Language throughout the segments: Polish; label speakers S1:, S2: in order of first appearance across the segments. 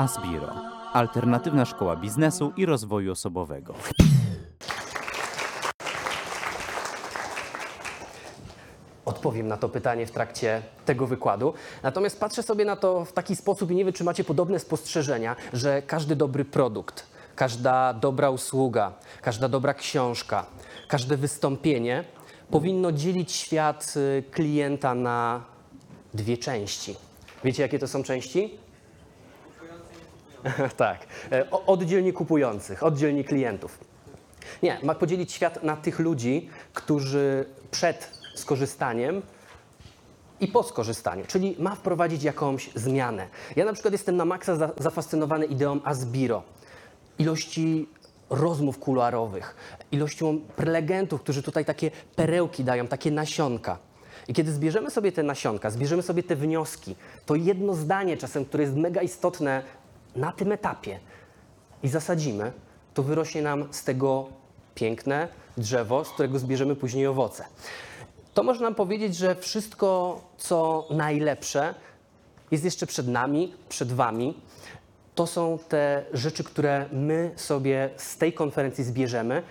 S1: Asbiro, alternatywna szkoła biznesu i rozwoju osobowego.
S2: Odpowiem na to pytanie w trakcie tego wykładu. Natomiast patrzę sobie na to w taki sposób i nie wiem, czy macie podobne spostrzeżenia, że każdy dobry produkt, każda dobra usługa, każda dobra książka, każde wystąpienie powinno dzielić świat y, klienta na dwie części. Wiecie, jakie to są części? tak. E, o- Oddzielnie kupujących, oddzielnie klientów. Nie, ma podzielić świat na tych ludzi, którzy przed skorzystaniem i po skorzystaniu, czyli ma wprowadzić jakąś zmianę. Ja na przykład jestem na maksa za, zafascynowany ideą Asbiro, ilości rozmów kuluarowych, ilością prelegentów, którzy tutaj takie perełki dają, takie nasionka. I kiedy zbierzemy sobie te nasionka, zbierzemy sobie te wnioski, to jedno zdanie czasem, które jest mega istotne na tym etapie i zasadzimy, to wyrośnie nam z tego piękne drzewo, z którego zbierzemy później owoce. To można nam powiedzieć, że wszystko, co najlepsze, jest jeszcze przed nami, przed Wami. To są te rzeczy, które my sobie z tej konferencji zbierzemy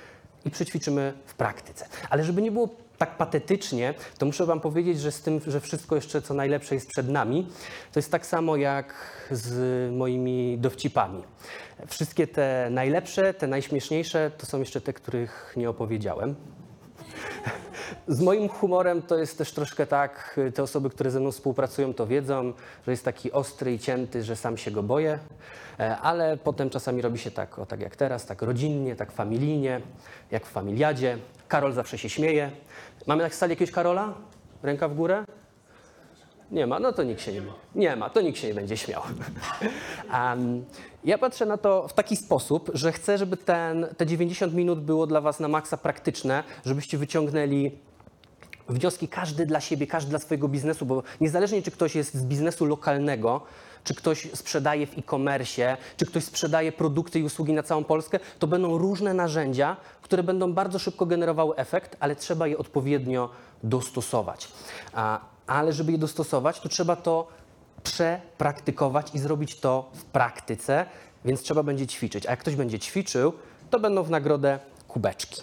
S2: i przećwiczymy w praktyce. Ale żeby nie było tak patetycznie, to muszę Wam powiedzieć, że z tym, że wszystko jeszcze, co najlepsze jest przed nami, to jest tak samo jak z moimi dowcipami. Wszystkie te najlepsze, te najśmieszniejsze, to są jeszcze te, których nie opowiedziałem. Z moim humorem to jest też troszkę tak, te osoby, które ze mną współpracują, to wiedzą, że jest taki ostry i cięty, że sam się go boję, E, ale potem czasami robi się tak, o, tak jak teraz, tak rodzinnie, tak familijnie, jak w familiadzie. Karol zawsze się śmieje. Mamy na sali jakiegoś Karola? Ręka w górę? Nie ma, no to nikt się nie, nie ma, to nikt się nie będzie śmiał. Em, ja patrzę na to w taki sposób, że chcę, żeby ten, te 90 minut było dla Was na maksa praktyczne, żebyście wyciągnęli wnioski każdy dla siebie, każdy dla swojego biznesu, bo niezależnie czy ktoś jest z biznesu lokalnego, czy ktoś sprzedaje w e-commerce, czy ktoś sprzedaje produkty i usługi na całą Polskę, to będą różne narzędzia, które będą bardzo szybko generowały efekt, ale trzeba je odpowiednio dostosować. A, ale żeby je dostosować, to trzeba to przepraktykować i zrobić to w praktyce, więc trzeba będzie ćwiczyć. A jak ktoś będzie ćwiczył, to będą w nagrodę kubeczki.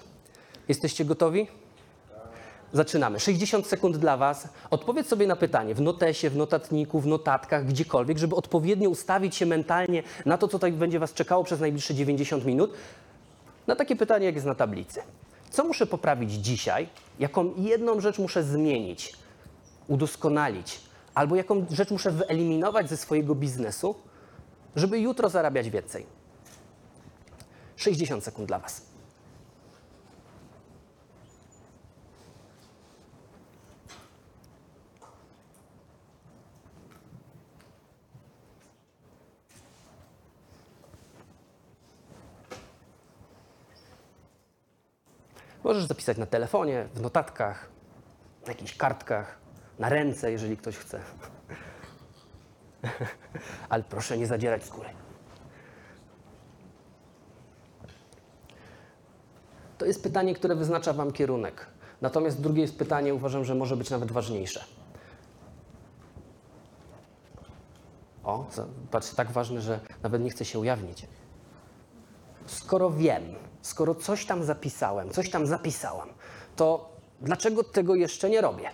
S2: Jesteście gotowi? Zaczynamy. 60 sekund dla Was. Odpowiedz sobie na pytanie w notesie, w notatniku, w notatkach, gdziekolwiek, żeby odpowiednio ustawić się mentalnie na to, co tutaj będzie Was czekało przez najbliższe 90 minut. Na takie pytanie, jak jest na tablicy. Co muszę poprawić dzisiaj? Jaką jedną rzecz muszę zmienić, udoskonalić? Albo jaką rzecz muszę wyeliminować ze swojego biznesu, żeby jutro zarabiać więcej? 60 sekund dla Was. Możesz zapisać na telefonie, w notatkach, na jakichś kartkach, na ręce, jeżeli ktoś chce. Ale proszę nie zadzierać skóry. To jest pytanie, które wyznacza Wam kierunek. Natomiast drugie jest pytanie, uważam, że może być nawet ważniejsze. O, patrz, tak ważne, że nawet nie chcę się ujawnić. Skoro wiem, skoro coś tam zapisałem, coś tam zapisałam, to dlaczego tego jeszcze nie robię?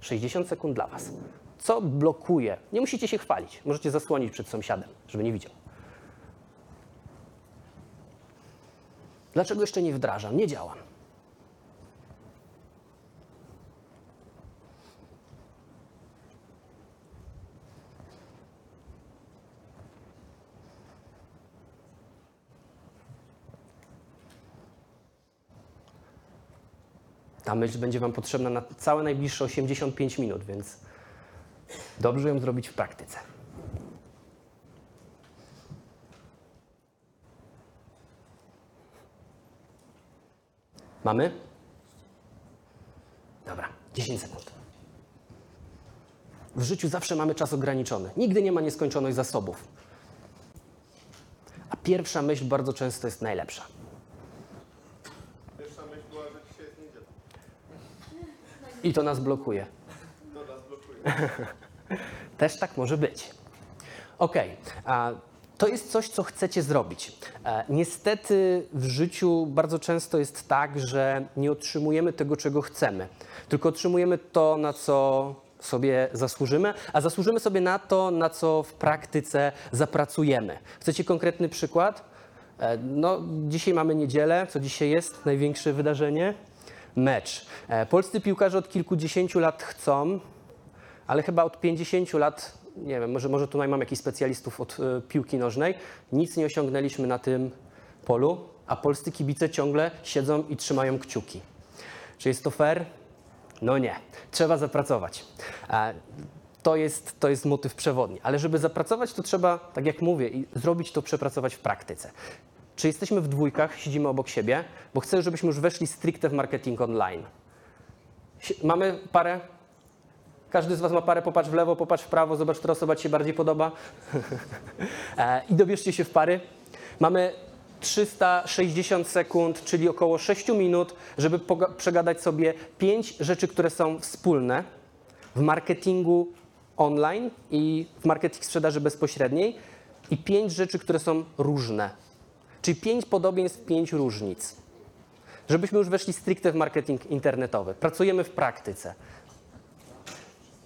S2: 60 sekund dla Was. Co blokuje? Nie musicie się chwalić. Możecie zasłonić przed sąsiadem, żeby nie widział. Dlaczego jeszcze nie wdrażam? Nie działam. Ta myśl będzie Wam potrzebna na całe najbliższe 85 minut, więc dobrze ją zrobić w praktyce. Mamy? Dobra, 10 sekund. W życiu zawsze mamy czas ograniczony. Nigdy nie ma nieskończoność zasobów. A pierwsza myśl bardzo często jest najlepsza.
S3: Pierwsza myśl była, że dzisiaj jest niedziela.
S2: I to nas blokuje.
S3: To nas blokuje.
S2: Też tak może być. Ok, a to jest coś, co chcecie zrobić. E, niestety w życiu bardzo często jest tak, że nie otrzymujemy tego, czego chcemy, tylko otrzymujemy to, na co sobie zasłużymy, a zasłużymy sobie na to, na co w praktyce zapracujemy. Chcecie konkretny przykład? E, No, dzisiaj mamy niedzielę. Co dzisiaj jest? Największe wydarzenie? Mecz. E, Polscy piłkarze od kilkudziesięciu lat chcą, ale chyba od 50 lat, nie wiem, może, może tutaj mam jakichś specjalistów od e, piłki nożnej, nic nie osiągnęliśmy na tym polu, a polscy kibice ciągle siedzą i trzymają kciuki. Czy jest to fair? No nie. Trzeba zapracować. E, To jest, to jest motyw przewodni. Ale żeby zapracować, to trzeba, tak jak mówię, zrobić to, przepracować w praktyce. Czy jesteśmy w dwójkach, siedzimy obok siebie, bo chcę, żebyśmy już weszli stricte w marketing online. Mamy parę każdy z Was ma parę, popatrz w lewo, popatrz w prawo, zobacz, która osoba Ci się bardziej podoba. E, I dobierzcie się w pary. Mamy 360 sekund, czyli około 6 minut, żeby przegadać sobie 5 rzeczy, które są wspólne w marketingu online i w marketing sprzedaży bezpośredniej i 5 rzeczy, które są różne. Czyli 5 podobieństw, 5 różnic. Żebyśmy już weszli stricte w marketing internetowy. Pracujemy w praktyce.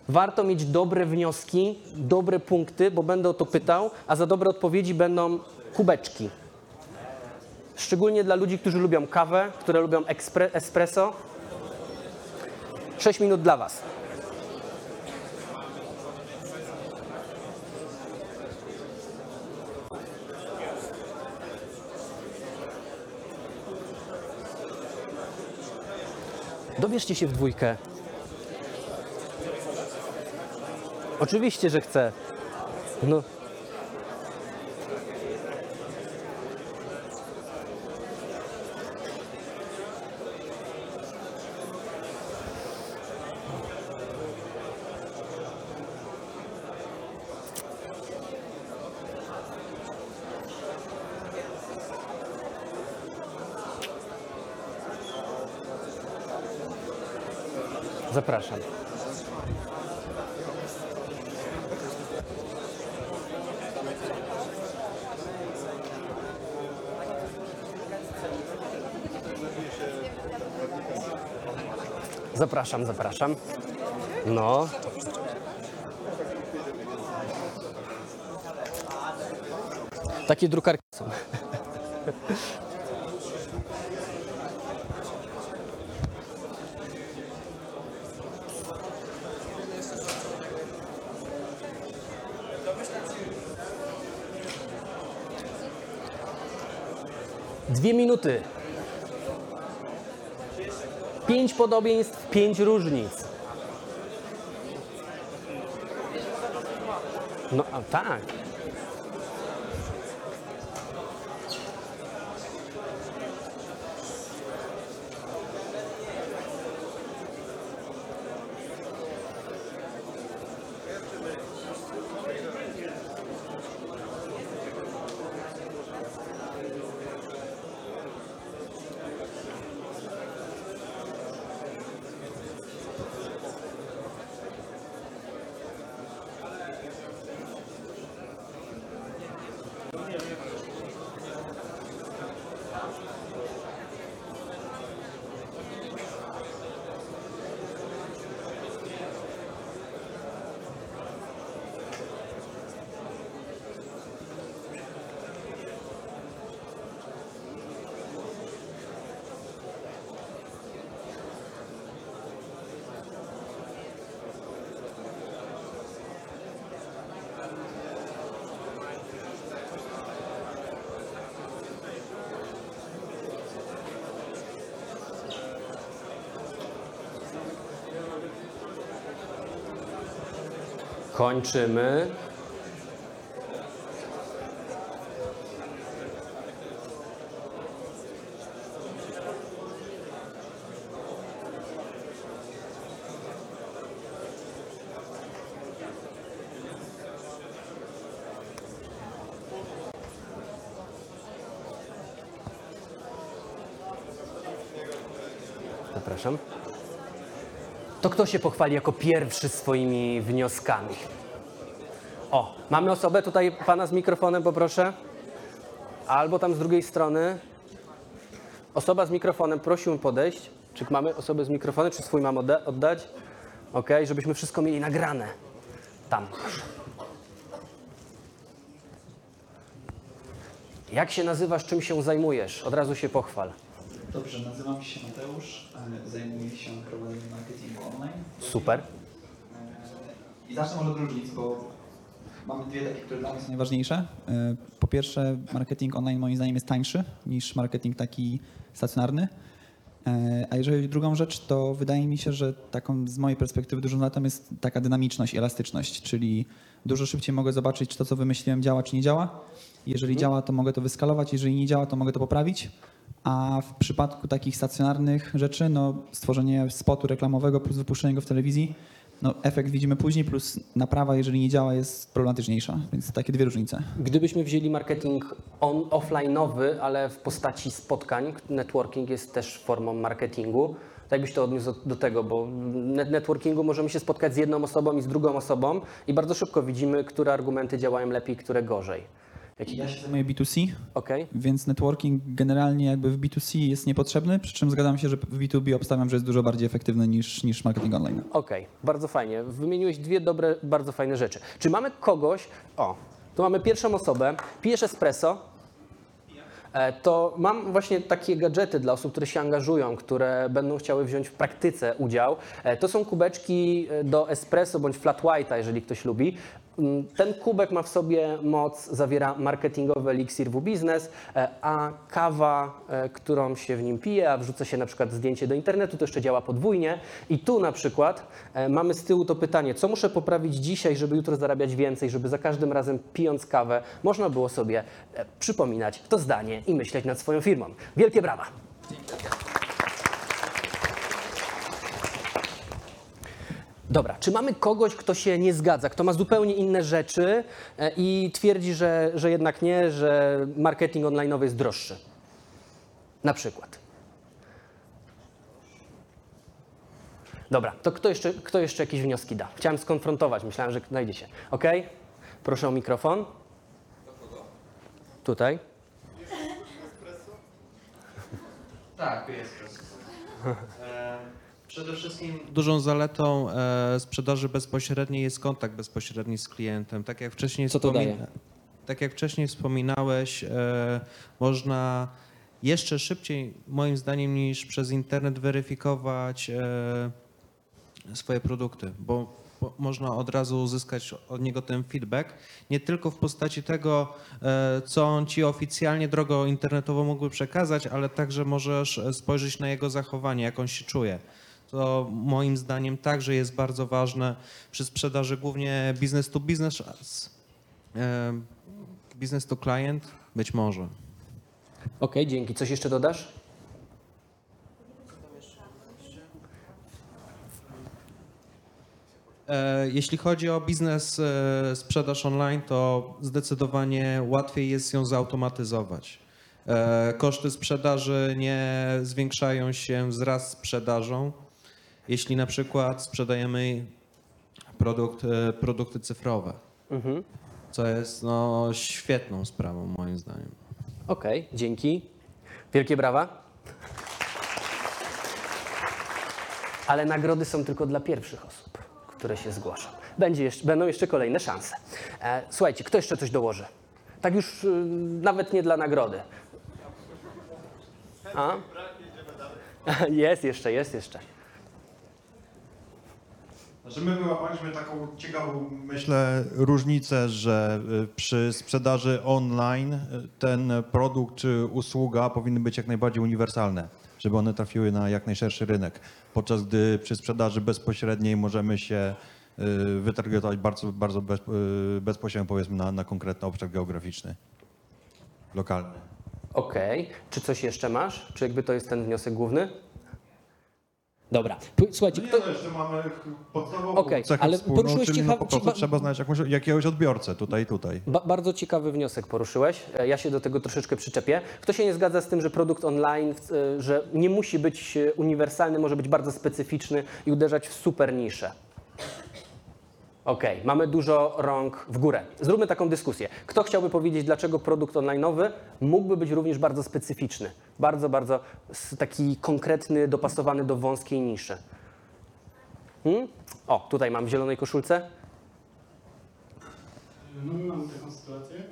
S2: Warto mieć dobre wnioski, dobre punkty, bo będę o to pytał, a za dobre odpowiedzi będą kubeczki. Szczególnie dla ludzi, którzy lubią kawę, które lubią espresso. 6 minut dla Was. Dobierzcie się w dwójkę. Oczywiście, że chcę. No. Zapraszam. Zapraszam, zapraszam. No. Takie drukarki są. Dwie minuty. Pięć podobieństw, pięć różnic. No tak. Kończymy. Zapraszam. To kto się pochwali jako pierwszy swoimi wnioskami? O, mamy osobę tutaj, pana z mikrofonem poproszę. Albo tam z drugiej strony. Osoba z mikrofonem, prosiłbym podejść. Czy mamy osobę z mikrofonem, czy swój mam odda- oddać? Ok, żebyśmy wszystko mieli nagrane. Tam. Jak się nazywasz, czym się zajmujesz? Od razu się pochwal.
S3: Dobrze, nazywam się Mateusz, zajmuję się prowadzeniem marketingu online.
S2: Super.
S3: E, I zacznę może od różnic, bo mamy dwie takie, które dla mnie są najważniejsze. E, Po pierwsze, marketing online moim zdaniem jest tańszy niż marketing taki stacjonarny. E, A jeżeli drugą rzecz, to wydaje mi się, że taką z mojej perspektywy dużą zaletą jest taka dynamiczność elastyczność, czyli dużo szybciej mogę zobaczyć, czy to, co wymyśliłem, działa, czy nie działa. Jeżeli działa, to mogę to wyskalować, jeżeli nie działa, to mogę to poprawić. A w przypadku takich stacjonarnych rzeczy, no, stworzenie spotu reklamowego plus wypuszczenie go w telewizji, no, efekt widzimy później, plus naprawa, jeżeli nie działa, jest problematyczniejsza. Więc takie dwie różnice.
S2: Gdybyśmy wzięli marketing on, offline'owy, ale w postaci spotkań, networking jest też formą marketingu, to jakbyś to odniósł do, tego, bo networkingu możemy się spotkać z jedną osobą i z drugą osobą i bardzo szybko widzimy, które argumenty działają lepiej, które gorzej. Jaki...
S3: Ja się zajmuję B2C,
S2: Okej,
S3: więc networking generalnie jakby w B2C jest niepotrzebny, przy czym zgadzam się, że w B2B obstawiam, że jest dużo bardziej efektywny niż, niż marketing online.
S2: okej, bardzo fajnie. Wymieniłeś dwie dobre, bardzo fajne rzeczy. Czy mamy kogoś, o, tu mamy pierwszą osobę, pijesz espresso, E, to mam właśnie takie gadżety dla osób, które się angażują, które będą chciały wziąć w praktyce udział. E, To są kubeczki e, do espresso bądź flat white'a, jeżeli ktoś lubi. Ten kubek ma w sobie moc, zawiera marketingowy eliksir w biznes, e, a kawa, e, którą się w nim pije, a wrzuca się na przykład zdjęcie do internetu, to jeszcze działa podwójnie. I tu na przykład e, mamy z tyłu to pytanie, co muszę poprawić dzisiaj, żeby jutro zarabiać więcej, żeby za każdym razem pijąc kawę można było sobie przypominać to zdanie i myśleć nad swoją firmą. Wielkie brawa! Dobra, czy mamy kogoś, kto się nie zgadza, kto ma zupełnie inne rzeczy e, i twierdzi, że, że jednak nie, że marketing online'owy jest droższy? Na przykład. Dobra, to kto jeszcze, kto jeszcze jakieś wnioski da? Chciałem skonfrontować, myślałem, że znajdzie się. Ok? Proszę o mikrofon. Tutaj.
S4: Tak, jest. Przede wszystkim dużą zaletą e, sprzedaży bezpośredniej jest kontakt bezpośredni z klientem. Tak jak wcześniej,
S2: Co to daje?
S4: tak jak wcześniej wspominałeś, e, można jeszcze szybciej, moim zdaniem, niż przez internet weryfikować e, swoje produkty, bo można od razu uzyskać od niego ten feedback, nie tylko w postaci tego, co on ci oficjalnie drogą internetową mógłby przekazać, ale także możesz spojrzeć na jego zachowanie, jak on się czuje. To moim zdaniem także jest bardzo ważne przy sprzedaży głównie business to business, business to client, być może.
S2: Ok, dzięki. Coś jeszcze dodasz?
S4: E, Jeśli chodzi o biznes, e, sprzedaż online, to zdecydowanie łatwiej jest ją zautomatyzować. E, Koszty sprzedaży nie zwiększają się wraz z sprzedażą. Jeśli na przykład sprzedajemy produkt, e, produkty cyfrowe,
S2: Mhm.
S4: co jest no, świetną sprawą moim zdaniem.
S2: Ok, dzięki. Wielkie brawa. Ale nagrody są tylko dla pierwszych osób, które się zgłoszą. Będzie jeszcze, będą jeszcze kolejne szanse. E, słuchajcie, kto jeszcze coś dołoży? Tak już y, nawet nie dla nagrody. A? Jest jeszcze, jest jeszcze.
S5: Że my wyłapaliśmy taką ciekawą, myślę, różnicę, że y, przy sprzedaży online y, ten produkt czy usługa powinny być jak najbardziej uniwersalne, żeby one trafiły na jak najszerszy rynek. Podczas gdy przy sprzedaży bezpośredniej możemy się y, wytargetować bardzo, bardzo bez, bezpośrednio powiedzmy na, na konkretny obszar geograficzny, lokalny.
S2: Okej. Czy coś jeszcze masz? Czy jakby to jest ten wniosek główny? Dobra. Słuchajcie,
S5: No nie,
S2: kto...
S5: no jeszcze mamy podstawową
S2: Okej,
S5: cechę
S2: ale
S5: wspólną,
S2: poruszyłeś
S5: czyli
S2: cieka-
S5: no po prostu trzeba znaleźć jakąś, jakiegoś odbiorcę tutaj i tutaj.
S2: Ba bardzo ciekawy wniosek poruszyłeś. E, Ja się do tego troszeczkę przyczepię. Kto się nie zgadza z tym, że produkt online, e, że nie musi być e, uniwersalny, może być bardzo specyficzny i uderzać w super niszę? Okej, mamy dużo rąk w górę. Zróbmy taką dyskusję. Kto chciałby powiedzieć, dlaczego produkt online'owy mógłby być również bardzo specyficzny? Bardzo, bardzo taki konkretny, dopasowany do wąskiej niszy. Hmm? O, tutaj mam w zielonej koszulce.
S6: No my mamy taką sytuację,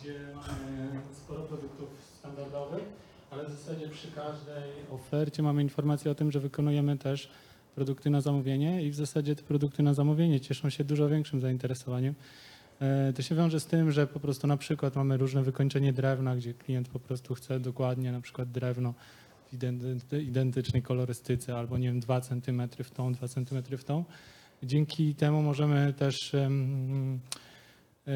S6: gdzie mamy sporo produktów standardowych, ale w zasadzie przy każdej ofercie mamy informację o tym, że wykonujemy też produkty na zamówienie i w zasadzie te produkty na zamówienie cieszą się dużo większym zainteresowaniem. E, To się wiąże z tym, że po prostu na przykład mamy różne wykończenie drewna, gdzie klient po prostu chce dokładnie na przykład drewno w identy- identycznej kolorystyce albo nie wiem 2 cm w tą, 2 cm w tą. Dzięki temu możemy też e,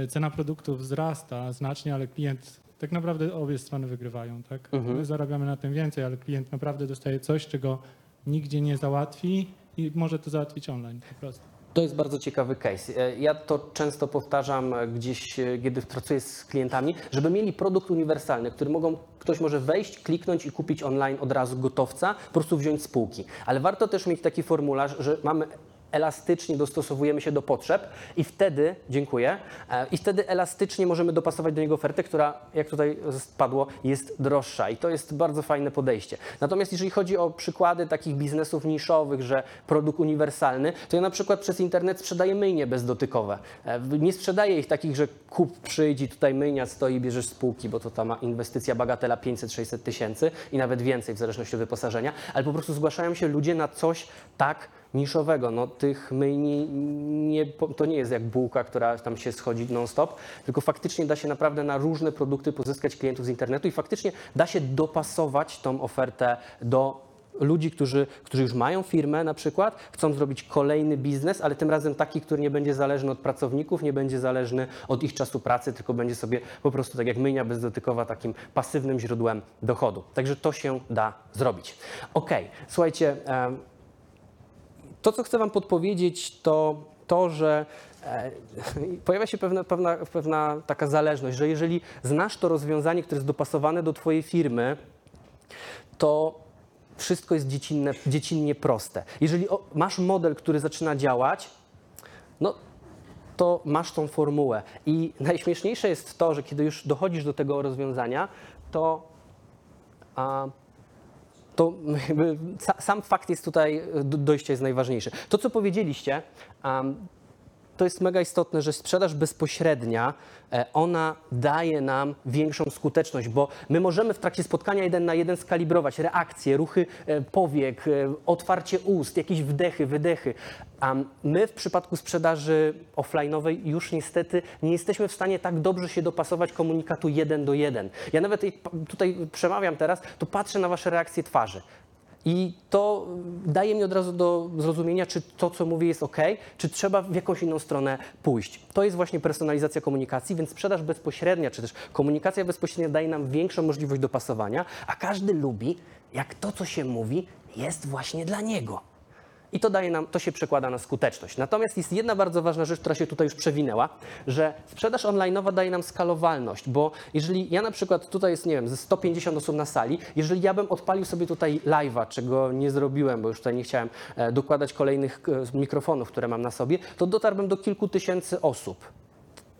S6: cena produktów wzrasta znacznie, ale klient, tak naprawdę obie strony wygrywają, tak?
S2: Mhm.
S6: My zarabiamy na tym więcej, ale klient naprawdę dostaje coś, czego nigdzie nie załatwi i może to załatwić online po prostu.
S2: To jest bardzo ciekawy case. E, Ja to często powtarzam e, gdzieś, e, kiedy pracuję z klientami, żeby mieli produkt uniwersalny, który mogą, ktoś może wejść, kliknąć i kupić online od razu gotowca, po prostu wziąć z półki. Ale warto też mieć taki formularz, że mamy elastycznie dostosowujemy się do potrzeb i wtedy, dziękuję, e, i wtedy elastycznie możemy dopasować do niego ofertę, która, jak tutaj padło, jest droższa i to jest bardzo fajne podejście. Natomiast jeżeli chodzi o przykłady takich biznesów niszowych, że produkt uniwersalny, to ja na przykład przez internet sprzedaję myjnie bezdotykowe. E, Nie sprzedaję ich takich, że kup, przyjdź i tutaj myjnia stoi, bierzesz z półki, bo to ta ma inwestycja bagatela 500-600 tysięcy i nawet więcej w zależności od wyposażenia, ale po prostu zgłaszają się ludzie na coś tak niszowego. No, tych myjni nie, to nie jest jak bułka, która tam się schodzi non-stop, tylko faktycznie da się naprawdę na różne produkty pozyskać klientów z internetu i faktycznie da się dopasować tą ofertę do ludzi, którzy, którzy już mają firmę na przykład, chcą zrobić kolejny biznes, ale tym razem taki, który nie będzie zależny od pracowników, nie będzie zależny od ich czasu pracy, tylko będzie sobie po prostu tak jak myjnia bezdotykowa takim pasywnym źródłem dochodu. Także to się da zrobić. Okej, słuchajcie, to, co chcę Wam podpowiedzieć, to to, że e, pojawia się pewna, pewna, pewna taka zależność, że jeżeli znasz to rozwiązanie, które jest dopasowane do Twojej firmy, to wszystko jest dziecinne, dziecinnie proste. Jeżeli masz model, który zaczyna działać, no to masz tą formułę. I najśmieszniejsze jest to, że kiedy już dochodzisz do tego rozwiązania, to a, to sam fakt jest tutaj, do- dojście jest najważniejsze. To, co powiedzieliście, to jest mega istotne, że sprzedaż bezpośrednia, e, ona daje nam większą skuteczność, bo my możemy w trakcie spotkania jeden na jeden skalibrować reakcje, ruchy e, powiek, e, otwarcie ust, jakieś wdechy, wydechy. A my w przypadku sprzedaży offline'owej już niestety nie jesteśmy w stanie tak dobrze się dopasować komunikatu jeden do jeden. Ja nawet tutaj przemawiam teraz, to patrzę na wasze reakcje twarzy. I to daje mi od razu do zrozumienia, czy to, co mówię, jest ok, czy trzeba w jakąś inną stronę pójść. To jest właśnie personalizacja komunikacji, więc sprzedaż bezpośrednia, czy też komunikacja bezpośrednia daje nam większą możliwość dopasowania, a każdy lubi, jak to, co się mówi, jest właśnie dla niego. I to daje nam, to się przekłada na skuteczność. Natomiast jest jedna bardzo ważna rzecz, która się tutaj już przewinęła, że sprzedaż online'owa daje nam skalowalność, bo jeżeli ja na przykład tutaj jest, nie wiem, ze 150 osób na sali, jeżeli ja bym odpalił sobie tutaj live'a, czego nie zrobiłem, bo już tutaj nie chciałem e, dokładać kolejnych e, mikrofonów, które mam na sobie, to dotarłbym do kilku tysięcy osób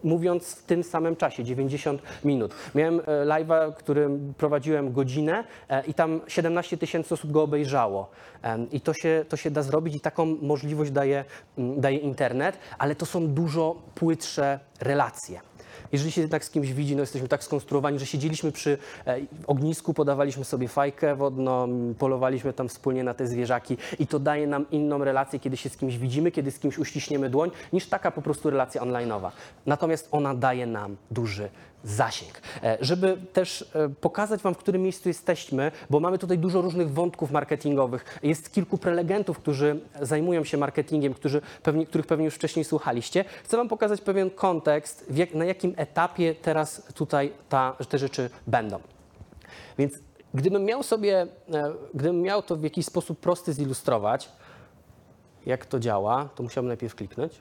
S2: mówiąc w tym samym czasie, 90 minut. Miałem e, live'a, którym prowadziłem godzinę e, i tam 17 tysięcy osób go obejrzało. I to się, to się da zrobić i taką możliwość daje, daje internet, ale to są dużo płytsze relacje. Jeżeli się jednak z kimś widzi, no jesteśmy tak skonstruowani, że siedzieliśmy przy e, ognisku, podawaliśmy sobie fajkę wodną, polowaliśmy tam wspólnie na te zwierzaki i to daje nam inną relację, kiedy się z kimś widzimy, kiedy z kimś uściśniemy dłoń, niż taka po prostu relacja online'owa. Natomiast ona daje nam duży zasięg. E, Żeby też e, pokazać Wam, w którym miejscu jesteśmy, bo mamy tutaj dużo różnych wątków marketingowych. Jest kilku prelegentów, którzy zajmują się marketingiem, którzy pewnie, których pewnie już wcześniej słuchaliście. Chcę Wam pokazać pewien kontekst, jak, na jakim etapie teraz tutaj ta, te rzeczy będą. Więc gdybym miał sobie, e, gdybym miał to w jakiś sposób prosty zilustrować, jak to działa, to musiałbym najpierw kliknąć.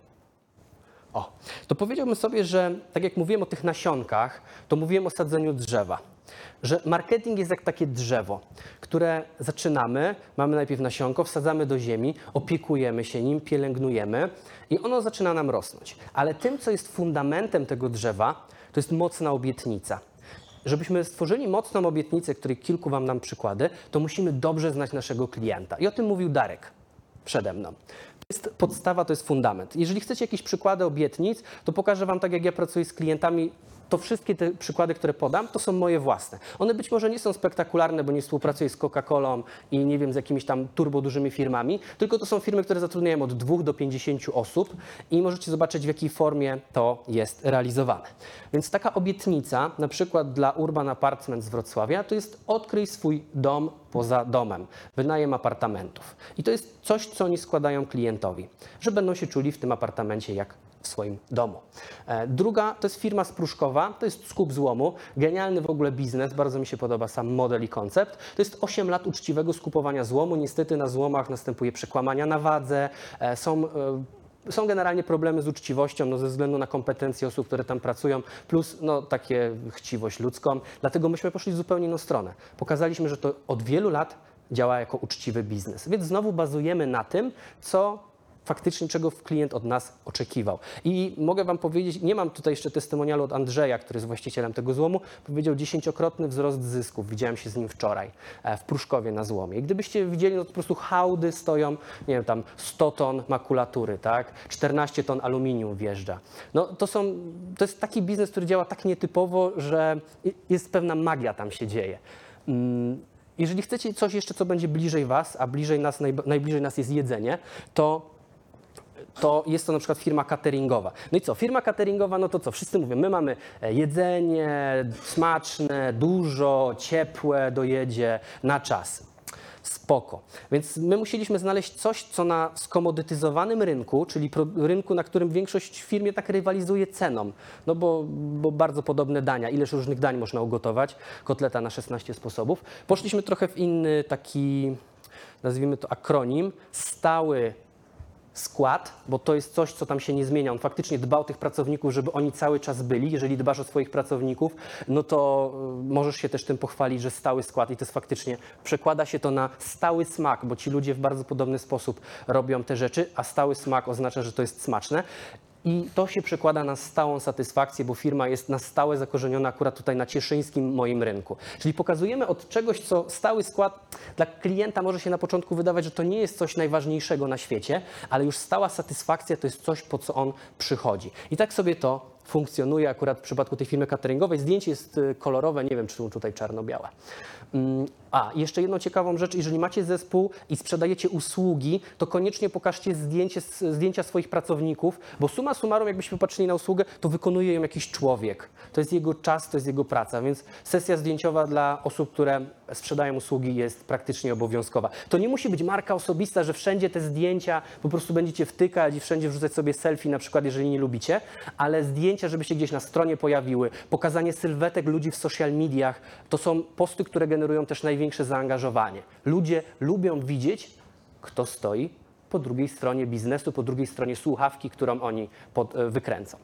S2: O, to powiedziałbym sobie, że tak jak mówiłem o tych nasionkach, to mówiłem o sadzeniu drzewa. Że marketing jest jak takie drzewo, które zaczynamy, mamy najpierw nasionko, wsadzamy do ziemi, opiekujemy się nim, pielęgnujemy i ono zaczyna nam rosnąć. Ale tym, co jest fundamentem tego drzewa, to jest mocna obietnica. Żebyśmy stworzyli mocną obietnicę, której kilku Wam dam przykłady, to musimy dobrze znać naszego klienta. I o tym mówił Darek przede mną. Jest podstawa, to jest fundament. Jeżeli chcecie jakieś przykłady obietnic, to pokażę Wam, tak jak ja pracuję z klientami, to wszystkie te przykłady, które podam, to są moje własne. One być może nie są spektakularne, bo nie współpracuję z Coca-Colą i nie wiem, z jakimiś tam turbo dużymi firmami, tylko to są firmy, które zatrudniają od 2 do 50 osób i możecie zobaczyć, w jakiej formie to jest realizowane. Więc taka obietnica, na przykład dla Urban Apartment z Wrocławia, to jest odkryj swój dom poza domem, wynajem apartamentów. I to jest coś, co oni składają klientowi, że będą się czuli w tym apartamencie jak swoim domu. E, Druga to jest firma spruszkowa, to jest skup złomu, genialny w ogóle biznes, bardzo mi się podoba sam model i koncept. To jest 8 lat uczciwego skupowania złomu, niestety na złomach następuje przekłamania na wadze, e, są e, są generalnie problemy z uczciwością no, ze względu na kompetencje osób, które tam pracują, plus no, takie chciwość ludzką. Dlatego myśmy poszli zupełnie inną stronę. Pokazaliśmy, że to od wielu lat działa jako uczciwy biznes. Więc znowu bazujemy na tym, co faktycznie czego klient od nas oczekiwał. I mogę Wam powiedzieć, nie mam tutaj jeszcze testymonialu od Andrzeja, który jest właścicielem tego złomu, powiedział dziesięciokrotny wzrost zysków. Widziałem się z nim wczoraj e, w Pruszkowie na złomie. I gdybyście widzieli, no po prostu hałdy stoją, nie wiem, tam 100 ton makulatury, tak? 14 ton aluminium wjeżdża. No to są, to jest taki biznes, który działa tak nietypowo, że jest pewna magia tam się dzieje. Mm, Jeżeli chcecie coś jeszcze, co będzie bliżej Was, a bliżej nas, najb- najbliżej nas jest jedzenie, to to jest to na przykład firma cateringowa. No i co? Firma cateringowa, no to co? Wszyscy mówią, my mamy e, jedzenie smaczne, dużo, ciepłe do jedzie, na czas. Spoko. Więc my musieliśmy znaleźć coś, co na skomodytyzowanym rynku, czyli rynku, na którym większość firm jednak rywalizuje ceną, no bo, bo bardzo podobne dania, ileż różnych dań można ugotować, kotleta na 16 sposobów. Poszliśmy trochę w inny taki, nazwijmy to akronim, stały skład, bo to jest coś, co tam się nie zmienia. On faktycznie dba o tych pracowników, żeby oni cały czas byli. Jeżeli dbasz o swoich pracowników, no to y, możesz się też tym pochwalić, że stały skład i to jest faktycznie, przekłada się to na stały smak, bo ci ludzie w bardzo podobny sposób robią te rzeczy, a stały smak oznacza, że to jest smaczne. I to się przekłada na stałą satysfakcję, bo firma jest na stałe zakorzeniona akurat tutaj na cieszyńskim moim rynku. Czyli pokazujemy od czegoś, co stały skład dla klienta może się na początku wydawać, że to nie jest coś najważniejszego na świecie, ale już stała satysfakcja to jest coś, po co on przychodzi. I tak sobie to funkcjonuje akurat w przypadku tej firmy cateringowej. Zdjęcie jest y, kolorowe, nie wiem, czy są tutaj czarno-białe. Mm, A, jeszcze jedną ciekawą rzecz, jeżeli macie zespół i sprzedajecie usługi, to koniecznie pokażcie zdjęcie, zdjęcia swoich pracowników, bo suma summarum, jakbyśmy popatrzyli na usługę, to wykonuje ją jakiś człowiek. To jest jego czas, to jest jego praca, więc sesja zdjęciowa dla osób, które sprzedają usługi jest praktycznie obowiązkowa. To nie musi być marka osobista, że wszędzie te zdjęcia po prostu będziecie wtykać i wszędzie wrzucać sobie selfie, na przykład, jeżeli nie lubicie, ale zdjęcia, żeby się gdzieś na stronie pojawiły, pokazanie sylwetek ludzi w social mediach, to są posty, które generują też największe zaangażowanie. Ludzie lubią widzieć, kto stoi po drugiej stronie biznesu, po drugiej stronie słuchawki, którą oni pod, e, wykręcą.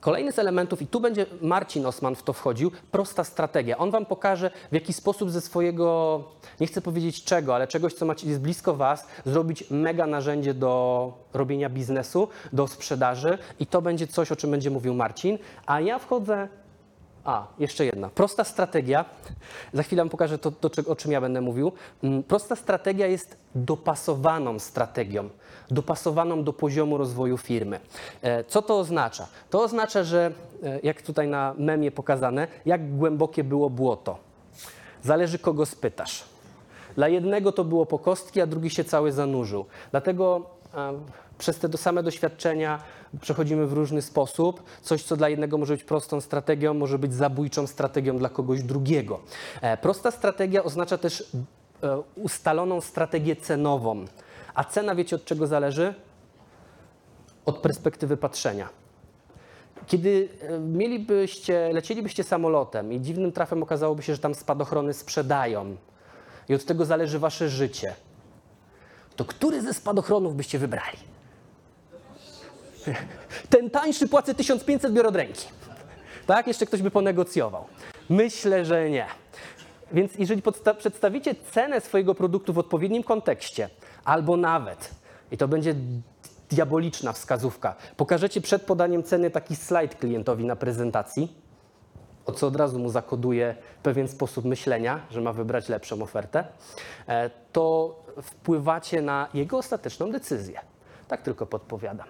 S2: Kolejny z elementów, i tu będzie Marcin Osman w to wchodził, prosta strategia. On wam pokaże, w jaki sposób ze swojego, nie chcę powiedzieć czego, ale czegoś, co macie, jest blisko was, zrobić mega narzędzie do robienia biznesu, do sprzedaży i to będzie coś, o czym będzie mówił Marcin. A ja wchodzę a, jeszcze jedna. Prosta strategia. Za chwilę pokażę to, to, o czym ja będę mówił. Mm, Prosta strategia jest dopasowaną strategią, dopasowaną do poziomu rozwoju firmy. E, Co to oznacza? To oznacza, że e, jak tutaj na memie pokazane, jak głębokie było błoto. Zależy kogo spytasz. Dla jednego to było po kostki, a drugi się cały zanurzył. Dlatego przez te same doświadczenia przechodzimy w różny sposób. Coś, co dla jednego może być prostą strategią, może być zabójczą strategią dla kogoś drugiego. E, Prosta strategia oznacza też e, ustaloną strategię cenową. A cena wiecie od czego zależy? Od perspektywy patrzenia. Kiedy e, mielibyście, lecielibyście samolotem i dziwnym trafem okazałoby się, że tam spadochrony sprzedają i od tego zależy wasze życie, to który ze spadochronów byście wybrali? Ten tańszy płacę 1500, biorę od ręki. Tak? Jeszcze ktoś by ponegocjował. Myślę, że nie. Więc jeżeli przedstawicie cenę swojego produktu w odpowiednim kontekście, albo nawet, i to będzie diaboliczna wskazówka, pokażecie przed podaniem ceny taki slajd klientowi na prezentacji, o co od razu mu zakoduje pewien sposób myślenia, że ma wybrać lepszą ofertę, e, to wpływacie na jego ostateczną decyzję. Tak tylko podpowiadam.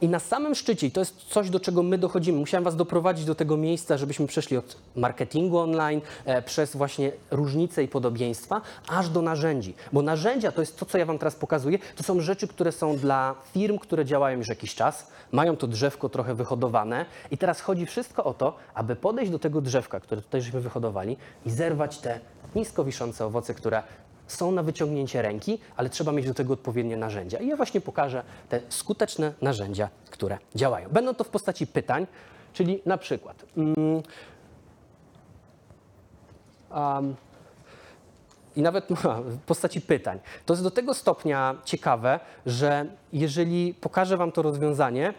S2: I na samym szczycie, i to jest coś, do czego my dochodzimy, musiałem Was doprowadzić do tego miejsca, żebyśmy przeszli od marketingu online, e, przez właśnie różnice i podobieństwa, aż do narzędzi. Bo narzędzia to jest to, co ja Wam teraz pokazuję, to są rzeczy, które są dla firm, które działają już jakiś czas, mają to drzewko trochę wyhodowane i teraz chodzi wszystko o to, aby podejść do tego drzewka, które tutaj żeśmy wyhodowali i zerwać te nisko wiszące owoce, które są na wyciągnięcie ręki, ale trzeba mieć do tego odpowiednie narzędzia. I ja właśnie pokażę te skuteczne narzędzia, które działają. Będą to w postaci pytań, czyli na przykład. Um, i nawet w postaci pytań. To jest do tego stopnia ciekawe, że jeżeli pokażę Wam to rozwiązanie,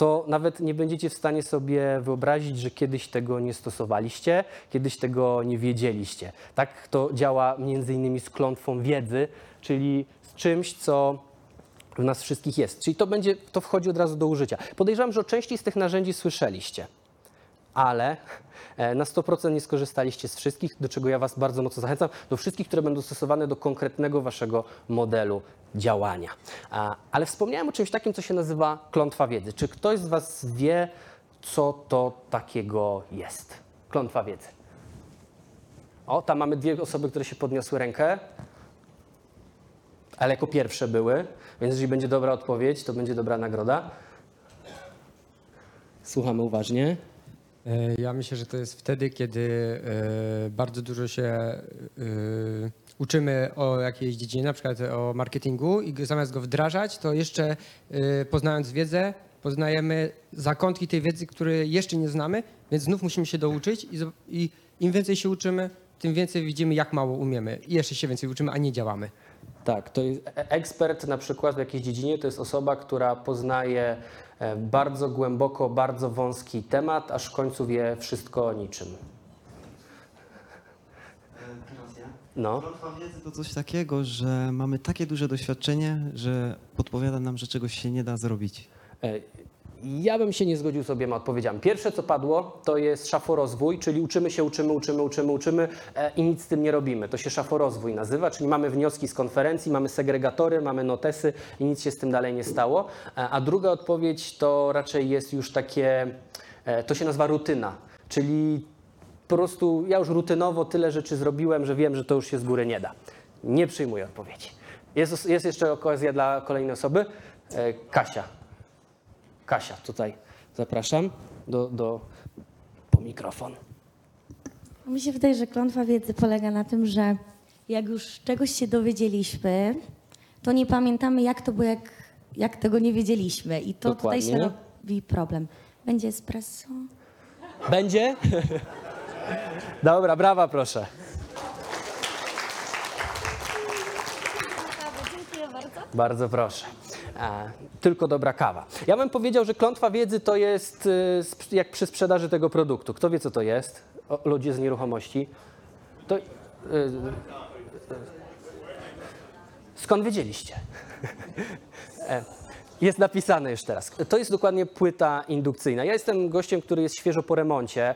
S2: to nawet nie będziecie w stanie sobie wyobrazić, że kiedyś tego nie stosowaliście, kiedyś tego nie wiedzieliście. Tak to działa między innymi z klątwą wiedzy, czyli z czymś, co w nas wszystkich jest. Czyli to będzie, to wchodzi od razu do użycia. Podejrzewam, że o części z tych narzędzi słyszeliście ale e, na 100% nie skorzystaliście z wszystkich, do czego ja Was bardzo mocno zachęcam, do wszystkich, które będą stosowane do konkretnego Waszego modelu działania. Ale wspomniałem o czymś takim, co się nazywa klątwa wiedzy. Czy ktoś z Was wie, co to takiego jest? Klątwa wiedzy. O, tam mamy dwie osoby, które się podniosły rękę, ale jako pierwsze były, więc jeżeli będzie dobra odpowiedź, to będzie dobra nagroda. Słuchamy uważnie.
S7: E, Ja myślę, że to jest wtedy, kiedy e, bardzo dużo się e, uczymy o jakiejś dziedzinie, na przykład o marketingu i zamiast go wdrażać, to jeszcze poznając wiedzę, poznajemy zakątki tej wiedzy, które jeszcze nie znamy, więc znów musimy się douczyć i, im więcej się uczymy, tym więcej widzimy, jak mało umiemy i jeszcze się więcej uczymy, a nie działamy.
S2: Tak, to ekspert na przykład w jakiejś dziedzinie to jest osoba, która poznaje bardzo głęboko, bardzo wąski temat, aż w końcu wie wszystko o niczym.
S8: Teraz ja.
S2: No,
S8: Klątwa wiedzy to coś takiego, że mamy takie duże doświadczenie, że podpowiada nam, że czegoś się nie da zrobić.
S2: Ja bym się nie zgodził z obiema odpowiedziami. Pierwsze, co padło, to jest szaforozwój, czyli uczymy się, uczymy, uczymy, uczymy, uczymy e, i nic z tym nie robimy. To się szaforozwój nazywa, czyli mamy wnioski z konferencji, mamy segregatory, mamy notesy i nic się z tym dalej nie stało. E, a druga odpowiedź to raczej jest już takie, e, to się nazywa rutyna, czyli po prostu ja już rutynowo tyle rzeczy zrobiłem, że wiem, że to już się z góry nie da. Nie przyjmuję odpowiedzi. Jest, jest jeszcze okazja dla kolejnej osoby. Kasia. Kasia, tutaj zapraszam do, do, po mikrofon.
S9: Mi się wydaje, że klątwa wiedzy polega na tym, że jak już czegoś się dowiedzieliśmy, to nie pamiętamy, jak to było, jak, jak tego nie wiedzieliśmy. I to tutaj się
S2: Dokładnie.
S9: robi problem. Będzie espresso?
S2: Będzie? Dobra, brawa proszę.
S9: Dziękuję bardzo.
S2: Bardzo proszę. E, tylko dobra kawa. Ja bym powiedział, że klątwa wiedzy to jest y, jak przy sprzedaży tego produktu. Kto wie, co to jest? O, ludzie z nieruchomości. To, y, y, skąd wiedzieliście? E, Jest napisane już teraz. To jest dokładnie płyta indukcyjna. Ja jestem gościem, który jest świeżo po remoncie.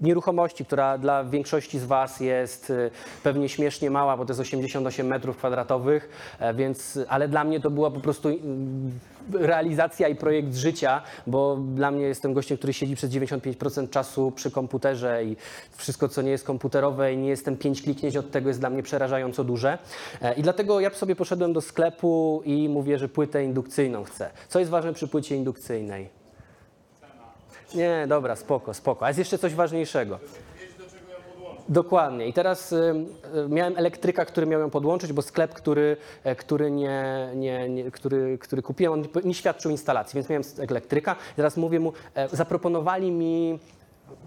S2: Nieruchomości, która dla większości z Was jest y, pewnie śmiesznie mała, bo to jest 88 metrów kwadratowych, e, więc, ale dla mnie to była po prostu mm, realizacja i projekt życia, bo dla mnie jestem gościem, który siedzi przez 95% czasu przy komputerze i wszystko, co nie jest komputerowe i nie jestem pięć kliknięć od tego, jest dla mnie przerażająco duże. E, I dlatego ja sobie poszedłem do sklepu i mówię, że płytę indukcyjną chcę. Co jest ważne przy płycie indukcyjnej? Nie, dobra, spoko, spoko. A jest jeszcze coś ważniejszego. Dokładnie. I teraz y, y, miałem elektryka, który miał ją podłączyć, bo sklep, który, e, który, nie, nie, nie, który, który kupiłem, on nie świadczył instalacji, więc miałem elektryka. I teraz mówię mu, e, zaproponowali mi